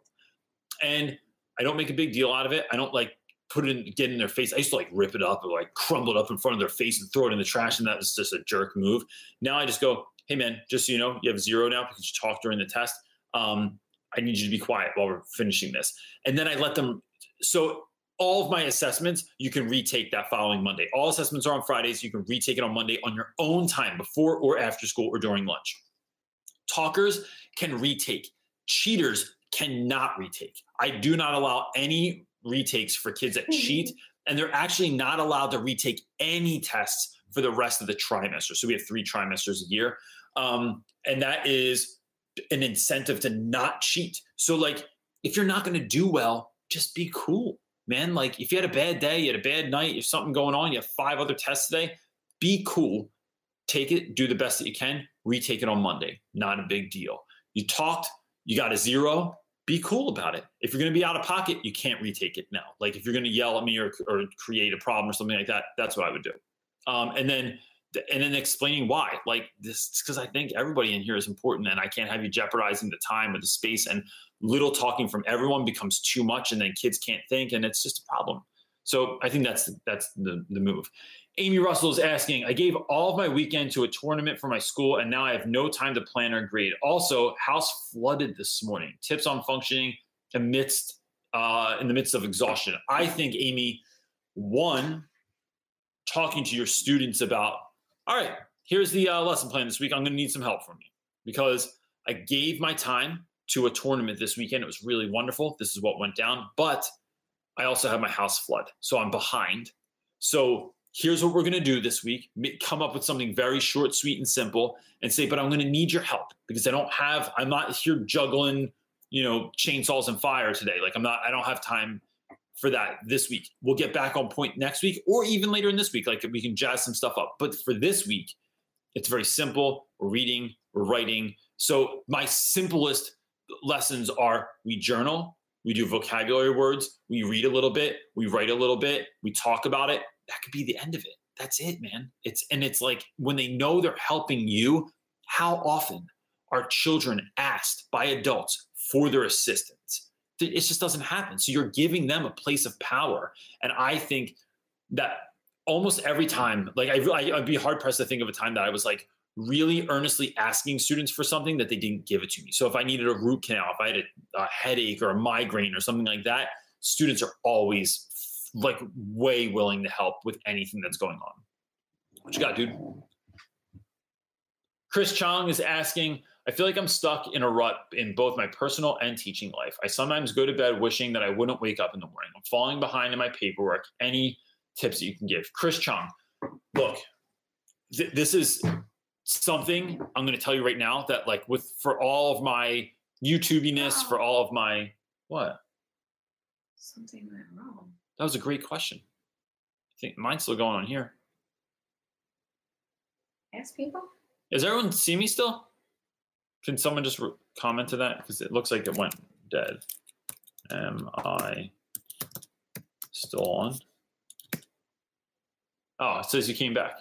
And I don't make a big deal out of it. I don't like put it in, get in their face. I used to like rip it up or like crumble it up in front of their face and throw it in the trash. And that was just a jerk move. Now I just go, hey man, just so you know, you have zero now because you talked during the test. Um, I need you to be quiet while we're finishing this. And then I let them. So all of my assessments you can retake that following Monday. All assessments are on Fridays. You can retake it on Monday on your own time before or after school or during lunch. Talkers can retake. Cheaters cannot retake. I do not allow any retakes for kids that cheat, and they're actually not allowed to retake any tests for the rest of the trimester. So we have three trimesters a year. Um, and that is an incentive to not cheat. So, like, if you're not going to do well, just be cool man, like if you had a bad day, you had a bad night, if something going on, you have five other tests today, be cool. Take it, do the best that you can, retake it on Monday. Not a big deal. You talked, you got a zero, be cool about it. If you're going to be out of pocket, you can't retake it now. Like if you're going to yell at me or, or create a problem or something like that, that's what I would do. Um, and then and then explaining why like this because i think everybody in here is important and i can't have you jeopardizing the time or the space and little talking from everyone becomes too much and then kids can't think and it's just a problem. So i think that's that's the, the move. Amy russell is asking i gave all of my weekend to a tournament for my school and now i have no time to plan or grade. Also house flooded this morning. Tips on functioning amidst uh, in the midst of exhaustion. I think amy one talking to your students about all right, here's the uh, lesson plan this week. I'm going to need some help from you because I gave my time to a tournament this weekend. It was really wonderful. This is what went down, but I also have my house flood. So I'm behind. So here's what we're going to do this week come up with something very short, sweet, and simple and say, but I'm going to need your help because I don't have, I'm not here juggling, you know, chainsaws and fire today. Like I'm not, I don't have time for that this week. We'll get back on point next week or even later in this week. Like we can jazz some stuff up. But for this week, it's very simple. We're reading, we're writing. So my simplest lessons are we journal, we do vocabulary words, we read a little bit, we write a little bit, we talk about it. That could be the end of it. That's it, man. It's and it's like when they know they're helping you, how often are children asked by adults for their assistance? It just doesn't happen. So you're giving them a place of power. And I think that almost every time, like I, I'd be hard pressed to think of a time that I was like really earnestly asking students for something that they didn't give it to me. So if I needed a root canal, if I had a, a headache or a migraine or something like that, students are always like way willing to help with anything that's going on. What you got, dude? Chris Chong is asking, I feel like I'm stuck in a rut in both my personal and teaching life. I sometimes go to bed wishing that I wouldn't wake up in the morning. I'm falling behind in my paperwork. Any tips that you can give? Chris Chung, look, th- this is something I'm going to tell you right now that, like, with for all of my YouTubiness, for all of my what? Something went wrong. That was a great question. I think mine's still going on here. Ask people. Is everyone see me still? Can someone just re- comment to that? Because it looks like it went dead. Am I still on? Oh, it says you came back.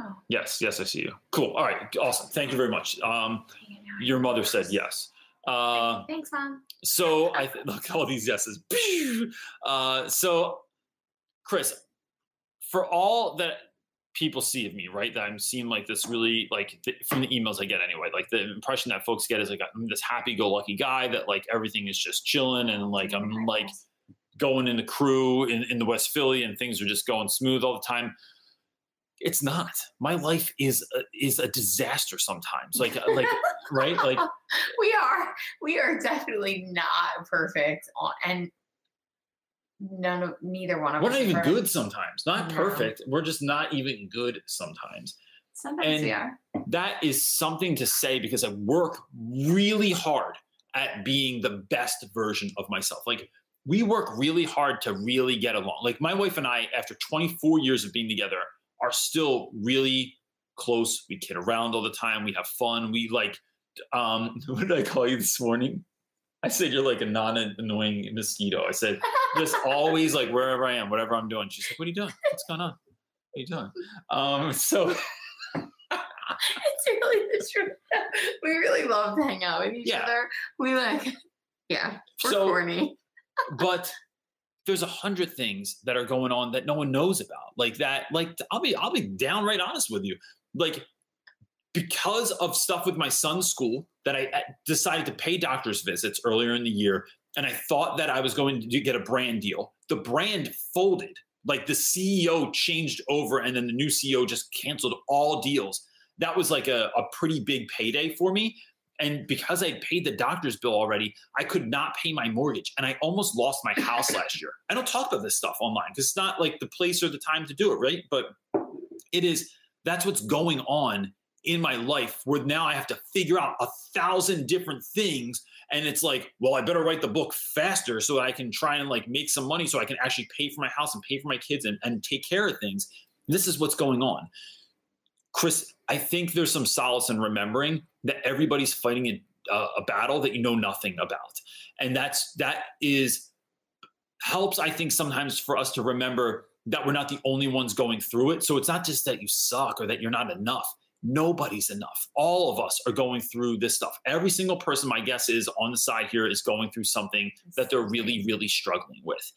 Oh. Yes, yes, I see you. Cool. All right, awesome. Thank you very much. Um, your mother said yes. Uh, Thanks, mom. So I th- look at all these yeses. Uh, so, Chris, for all that people see of me, right? That I'm seeing like this really like th- from the emails I get anyway. Like the impression that folks get is like I'm this happy-go-lucky guy that like everything is just chilling and like I'm like going in the crew in, in the West Philly and things are just going smooth all the time. It's not. My life is a, is a disaster sometimes. Like uh, like right? Like we are we are definitely not perfect on and none of neither one of us. we're us not are even good sometimes. Not No. perfect. We're just not even good sometimes. Sometimes and- we are. that is something to say because I work really hard at being the best version of myself. Like we work really hard to really get along. Like my wife and I, after 24 years of being together, are still really close. We kid around all the time. We have fun. We like, um, what did I call you this morning? I said you're like a non-annoying mosquito. I said just always like wherever I am, whatever I'm doing. She's like, "What are you doing? What's going on? What are you doing?" Um, so it's really the truth. We really love to hang out with each Yeah. other. We like, yeah, we're So- corny. but there's a hundred things that are going on that no one knows about like that like i'll be i'll be downright honest with you like because of stuff with my son's school that i uh, decided to pay doctor's visits earlier in the year and i thought that i was going to get a brand deal the brand folded like the ceo changed over and then the new ceo just canceled all deals that was like a, a pretty big payday for me and because I paid the doctor's bill already, I could not pay my mortgage. And I almost lost my house last year. I don't talk about this stuff online because it's not like the place or the time to do it, right? But it is, that's what's going on in my life where now I have to figure out a thousand different things. And it's like, well, I better write the book faster so that I can try and like make some money so I can actually pay for my house and pay for my kids and, and take care of things. This is what's going on. Chris, I think there's some solace in remembering that everybody's fighting a, a, uh, a battle that you know nothing about, and that's that is helps. I think sometimes for us to remember that we're not the only ones going through it. So it's not just that you suck or that you're not enough. Nobody's enough. All of us are going through this stuff. Every single person, my guess is on the side here, is going through something that they're really, really struggling with.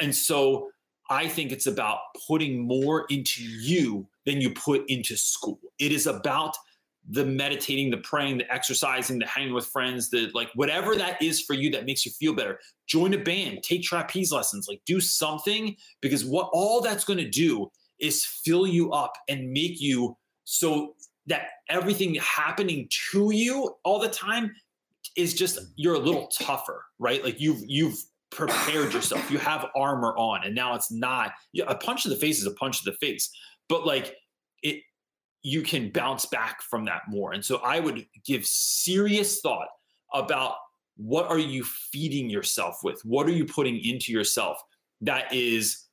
And so I think it's about putting more into you than you put into school. It is about the meditating, the praying, the exercising, the hanging with friends, the like whatever that is for you that makes you feel better. Join a band, take trapeze lessons, like do something because what all that's going to do is fill you up and make you so that everything happening to you all the time is just you're a little tougher, right? Like you've you've prepared yourself. You have armor on, and now it's not a punch to the face is a punch to the face, but like it, you can bounce back from that more. And so I would give serious thought about what are you feeding yourself with? What are you putting into yourself that is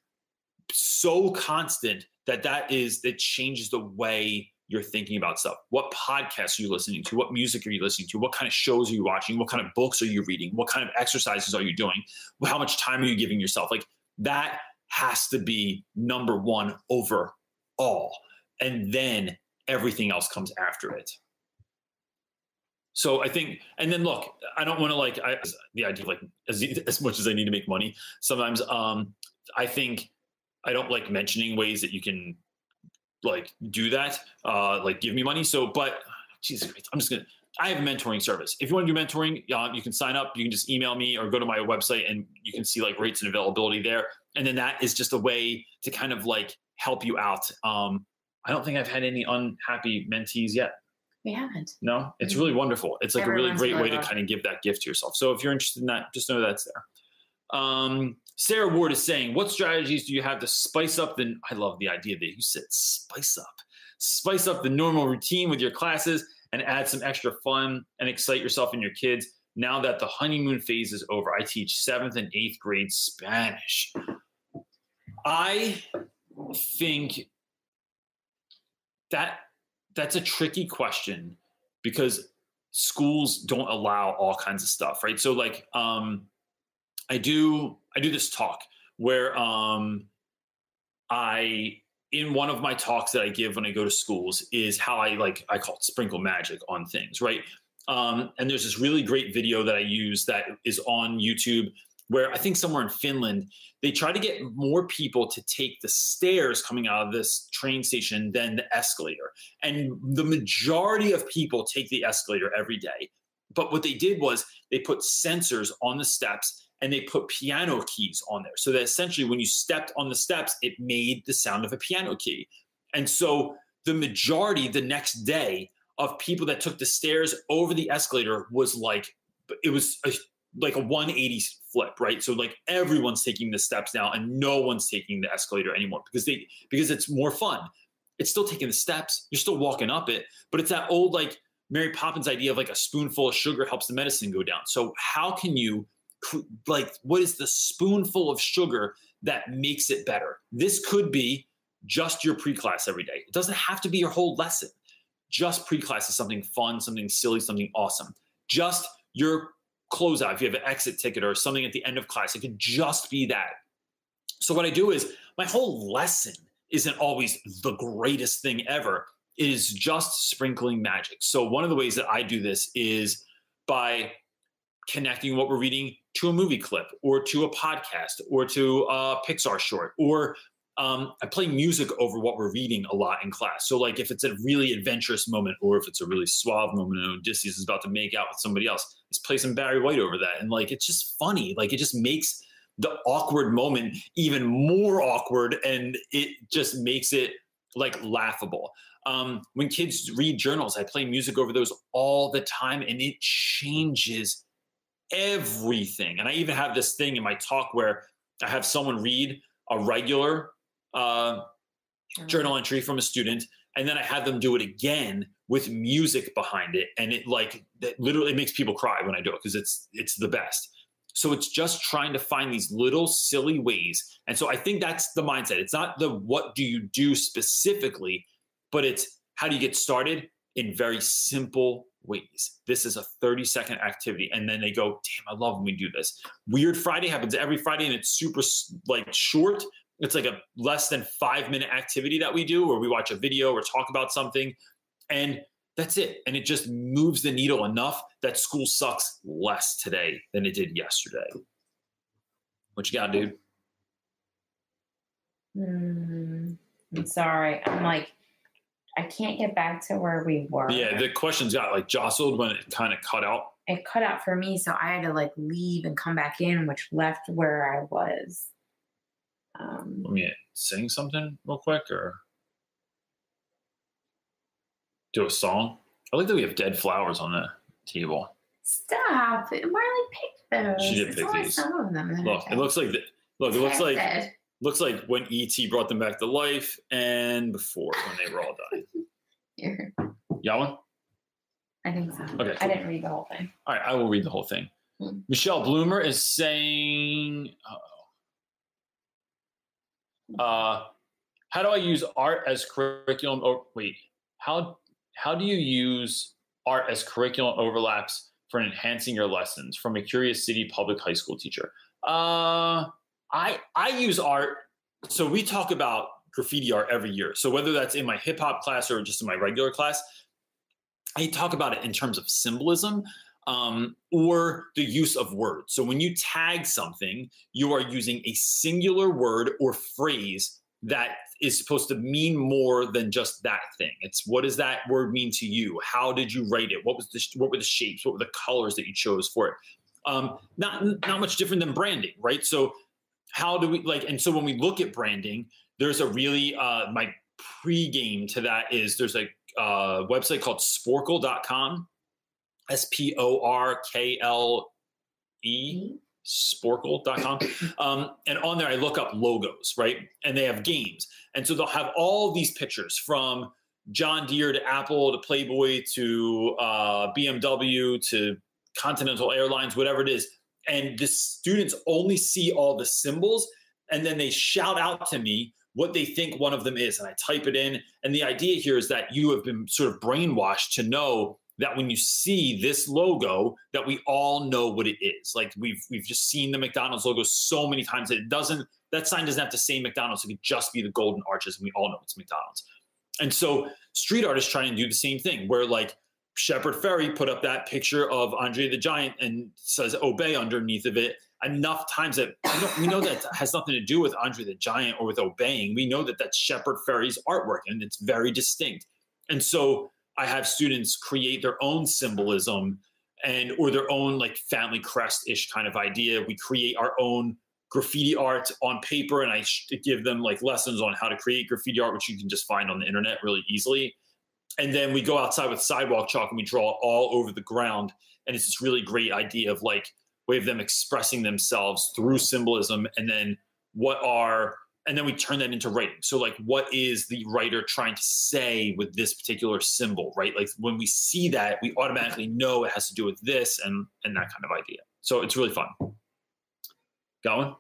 so constant that that is that changes the way you're thinking about stuff. What podcasts are you listening to? What music are you listening to? What kind of shows are you watching? What kind of books are you reading? What kind of exercises are you doing? How much time are you giving yourself? Like that has to be number one over all. And then everything else comes after it. So I think, and then look, I don't want to like I, the idea of like as, as much as I need to make money. Sometimes um, I think I don't like mentioning ways that you can like do that, uh, like give me money. So, but Jesus Christ, I'm just gonna. I have a mentoring service. If you want to do mentoring, uh, you can sign up. You can just email me or go to my website and you can see like rates and availability there. And then that is just a way to kind of like help you out. Um, I don't think I've had any unhappy mentees yet. We haven't. No, it's really wonderful. It's like a really great way to kind of give that gift to yourself. So if you're interested in that, just know that's there. Um, Sarah Ward is saying, what strategies do you have to spice up the? I love the idea that you said spice up, spice up the normal routine with your classes and add some extra fun and excite yourself and your kids. Now that the honeymoon phase is over, I teach seventh and eighth grade Spanish. I think that that's a tricky question because schools don't allow all kinds of stuff right so like um i do i do this talk where um i in one of my talks that i give when i go to schools is how i like i call it sprinkle magic on things right um and there's this really great video that i use that is on youtube where I think somewhere in Finland, they try to get more people to take the stairs coming out of this train station than the escalator. And the majority of people take the escalator every day. But what they did was they put sensors on the steps and they put piano keys on there. So that essentially, when you stepped on the steps, it made the sound of a piano key. And so the majority the next day of people that took the stairs over the escalator was like, it was a, like a 180 flip, right? So like everyone's taking the steps now and no one's taking the escalator anymore because they because it's more fun. It's still taking the steps, you're still walking up it, but it's that old like Mary Poppins idea of like a spoonful of sugar helps the medicine go down. So how can you like what is the spoonful of sugar that makes it better? This could be just your pre-class every day. It doesn't have to be your whole lesson. Just pre-class is something fun, something silly, something awesome. Just your closeout, if you have an exit ticket or something at the end of class, it could just be that. So what I do is my whole lesson isn't always the greatest thing ever. Is just sprinkling magic. So one of the ways that I do this is by connecting what we're reading to a movie clip or to a podcast or to a Pixar short or um, I play music over what we're reading a lot in class. So, like, if it's a really adventurous moment or if it's a really suave moment and Odysseus is about to make out with somebody else, let's play some Barry White over that. And, like, it's just funny. Like, it just makes the awkward moment even more awkward and it just makes it like laughable. Um, when kids read journals, I play music over those all the time and it changes everything. And I even have this thing in my talk where I have someone read a regular uh, journal entry from a student, and then I have them do it again with music behind it, and it like that literally makes people cry when I do it because it's it's the best. So it's just trying to find these little silly ways, and so I think that's the mindset. It's not the what do you do specifically, but it's how do you get started in very simple ways. This is a 30 second activity. And then they go, damn, I love when we do this. Weird Friday happens every Friday and it's super like short, it's like a less than five minute activity that we do where we watch a video or talk about something and that's it and it just moves the needle enough that school sucks less today than it did yesterday what you got dude mm, i'm sorry i'm like i can't get back to where we were yeah the questions got like jostled when it kind of cut out it cut out for me so i had to like leave and come back in which left where i was um, Let me sing something real quick or do a song. I like that we have dead flowers on the table. Stop! Marley picked those. She did pick these. Some of them. Look, it looks like the, look. It looks like. Looks like when ET brought them back to life and before when they were all dying. Here. Y'all one? I think so. Okay. I didn't read the whole thing. All right, I will read the whole thing. Hmm. Michelle Bloomer is saying, uh, uh, how do I use art as curriculum? Oh, wait, how how do you use art as curriculum overlaps for enhancing your lessons from a Curious City public high school teacher? Uh, I I use art. So we talk about graffiti art every year. So whether that's in my hip hop class or just in my regular class, I talk about it in terms of symbolism um, or the use of words. So when you tag something, you are using a singular word or phrase that is supposed to mean more than just that thing. It's what does that word mean to you? How did you write it? What was the what were the shapes? What were the colors that you chose for it? Um, not not much different than branding, right? So how do we like? And so when we look at branding, there's a really uh, my pregame to that is there's a uh, website called sporkle.com S P O R K L E, sporkle.com. Um, and on there, I look up logos, right? And they have games. And so they'll have all these pictures from John Deere to Apple to Playboy to uh, BMW to Continental Airlines, whatever it is. And the students only see all the symbols and then they shout out to me what they think one of them is. And I type it in. And the idea here is that you have been sort of brainwashed to know that when you see this logo that we all know what it is like we've we've just seen the mcdonald's logo so many times that it doesn't that sign doesn't have to say mcdonald's it could just be the golden arches and we all know it's mcdonald's and so street art is trying to do the same thing where like shepard fairey put up that picture of andre the giant and says obey underneath of it enough times that we, we know that has nothing to do with Andre the Giant or with obeying. We know that that's Shepard Fairey's artwork and it's very distinct. And so I have students create their own symbolism and or their own like family crest ish kind of idea. We create our own graffiti art on paper, and I give them like lessons on how to create graffiti art, which you can just find on the internet really easily. And then we go outside with sidewalk chalk and we draw all over the ground. And it's this really great idea of like way of them expressing themselves through symbolism, and then what are and then we turn that into writing. So, like, what is the writer trying to say with this particular symbol, right? Like, when we see that, we automatically know it has to do with this and and that kind of idea. So it's really fun. Going.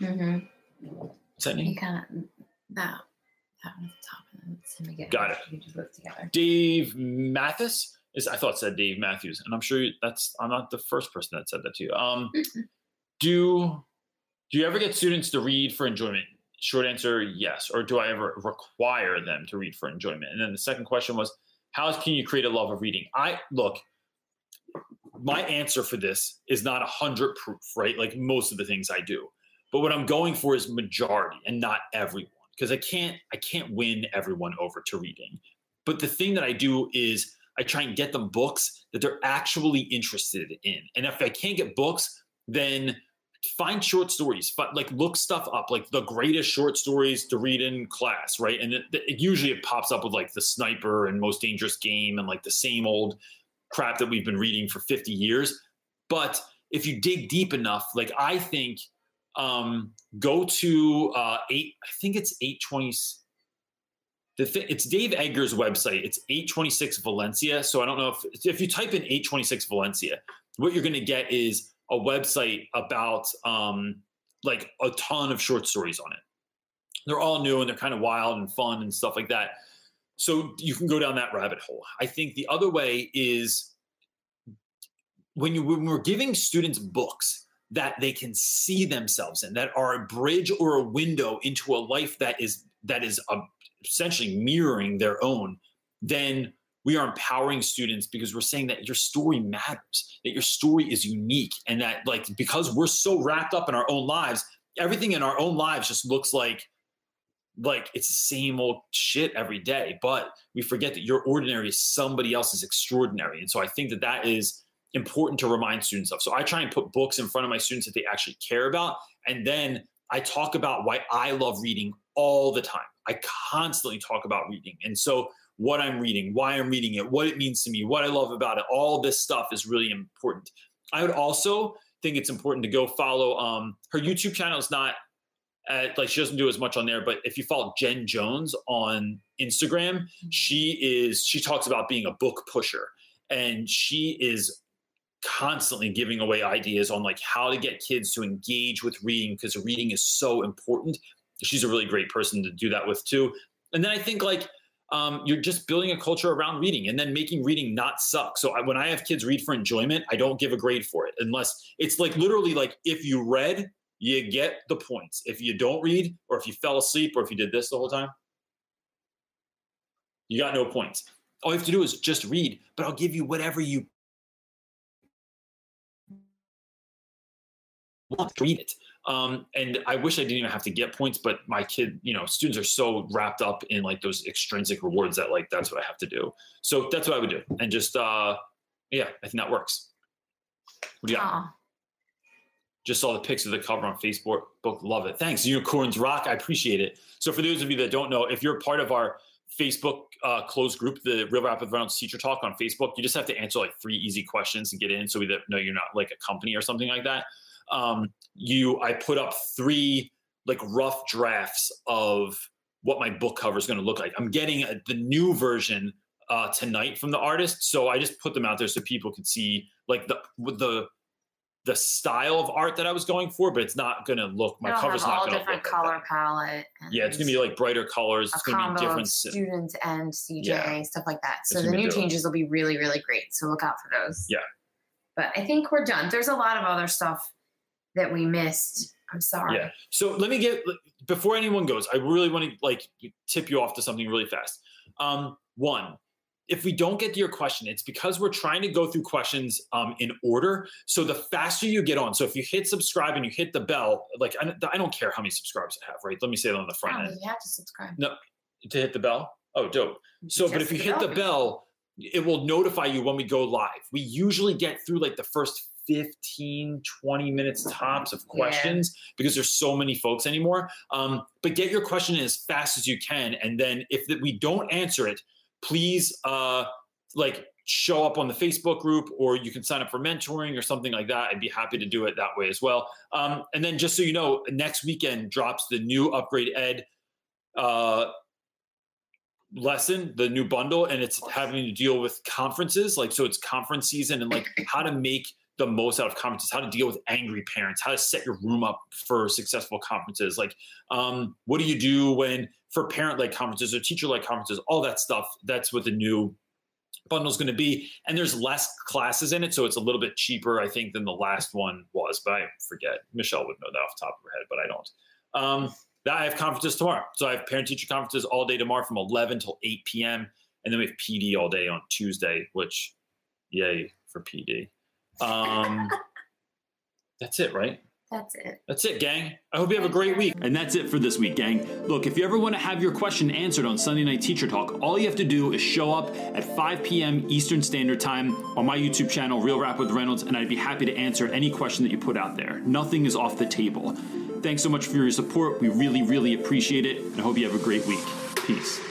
Mm-hmm. That You name? kind of that that one at the top, and then get Got it. You do both together. Dave Mathis is. I thought it said Dave Matthews, and I'm sure that's. I'm not the first person that said that to you. Um, do do you ever get students to read for enjoyment? Short answer, yes. Or do I ever require them to read for enjoyment? And then the second question was, how can you create a love of reading? I look, my answer for this is not a hundred proof, right? Like most of the things I do. But what I'm going for is majority and not everyone. Because I can't I can't win everyone over to reading. But the thing that I do is I try and get them books that they're actually interested in. And if I can't get books, then find short stories but like look stuff up like the greatest short stories to read in class right and it, it usually it pops up with like the sniper and most dangerous game and like the same old crap that we've been reading for 50 years but if you dig deep enough like i think um go to uh eight i think it's 820 the th- it's Dave Eggers' website. It's 826 Valencia. So I don't know if if you type in 826 Valencia, what you're going to get is a website about um, like a ton of short stories on it. They're all new and they're kind of wild and fun and stuff like that. So you can go down that rabbit hole. I think the other way is when you when we're giving students books that they can see themselves in, that are a bridge or a window into a life that is that is a, essentially mirroring their own, then we are empowering students because we're saying that your story matters, that your story is unique, and that like because we're so wrapped up in our own lives, everything in our own lives just looks like like it's the same old shit every day. But we forget that your ordinary is somebody else's extraordinary, and so I think that that is important to remind students of. So I try and put books in front of my students that they actually care about, and then I talk about why I love reading all the time. I constantly talk about reading, and so what I'm reading, why I'm reading it, what it means to me, what I love about it. All this stuff is really important. I would also think it's important to go follow um, her YouTube channel is not at, like she doesn't do as much on there, but if you follow Jen Jones on Instagram, she is she talks about being a book pusher and she is constantly giving away ideas on like how to get kids to engage with reading because reading is so important. She's a really great person to do that with too. And then I think like um, you're just building a culture around reading and then making reading not suck. So I, when I have kids read for enjoyment, I don't give a grade for it unless it's like literally like if you read, you get the points. If you don't read, or if you fell asleep, or if you did this the whole time, you got no points. All you have to do is just read, but I'll give you whatever you want to read it. Um, and I wish I didn't even have to get points, but my kid, you know, students are so wrapped up in like those extrinsic rewards that like that's what I have to do. So that's what I would do. And just uh yeah, I think that works. What do you got? Aw. Just saw the pics of the cover on Facebook. Book, love it. Thanks, Unicorns Rock. I appreciate it. So for those of you that don't know, if you're part of our Facebook uh, closed group, the Real Rap with Reynolds Teacher Talk on Facebook, you just have to answer like three easy questions and get in, so we that know you're not like a company or something like that. Um, you, I put up three like rough drafts of what my book cover is going to look like. I'm getting a, the new version uh, tonight from the artist, so I just put them out there so people could see like the the the style of art that I was going for, but it's not going to look. My It'll cover's not going to different look color Like palette. Yeah, it's going to be like brighter colors. It's going to be different. student and CJA Yeah. stuff like that. It's So the new changes will be really, really great. So look out for those. Yeah. But I think we're done. There's a lot of other stuff that we missed. I'm sorry. Yeah. So let me get before anyone goes. I really want to like tip you off to something really fast. Um, one, if we don't get to your question, it's because we're trying to go through questions um, in order. So the faster you get on, so if you hit subscribe and you hit the bell, like I, I don't care how many subscribers I have, right? Let me say that on the front Oh, end you have to subscribe. No. to hit the bell. Oh, dope. So, but if you hit the bell, it will notify you when we go live. We usually get through like the first 15, 20 minutes tops of Yeah. questions because there's so many folks anymore. Um, but get your question in as fast as you can. And then if that we don't answer it, please uh, like show up on the Facebook group or you can sign up for mentoring or something like that. I'd be happy to do it that way as well. Um, and then just so you know, next weekend drops the new Upgrade Ed uh, lesson, the new bundle, and it's having to deal with conferences. Like, so it's conference season and like how to make the most out of conferences, how to deal with angry parents, how to set your room up for successful conferences. Like, um, what do you do when for parent like conferences or teacher like conferences, all that stuff. That's what the new bundle is going to be. And there's less classes in it. So it's a little bit cheaper, I think, than the last one was. But I forget. Michelle would know that off the top of her head, but I don't. Um, I have conferences tomorrow. So I have parent teacher conferences all day tomorrow from 11 till 8 p.m. And then we have PD all day on Tuesday, which, yay for PD. Um, that's it, right? That's it. That's it, gang. I hope you have a great week. And that's it for this week, gang. Look, if you ever want to have your question answered on Sunday Night Teacher Talk, all you have to do is show up at 5 p.m. Eastern Standard Time on my YouTube channel, Real Rap with Reynolds, and I'd be happy to answer any question that you put out there. Nothing is off the table. Thanks so much for your support. We really, really appreciate it, and I hope you have a great week. Peace.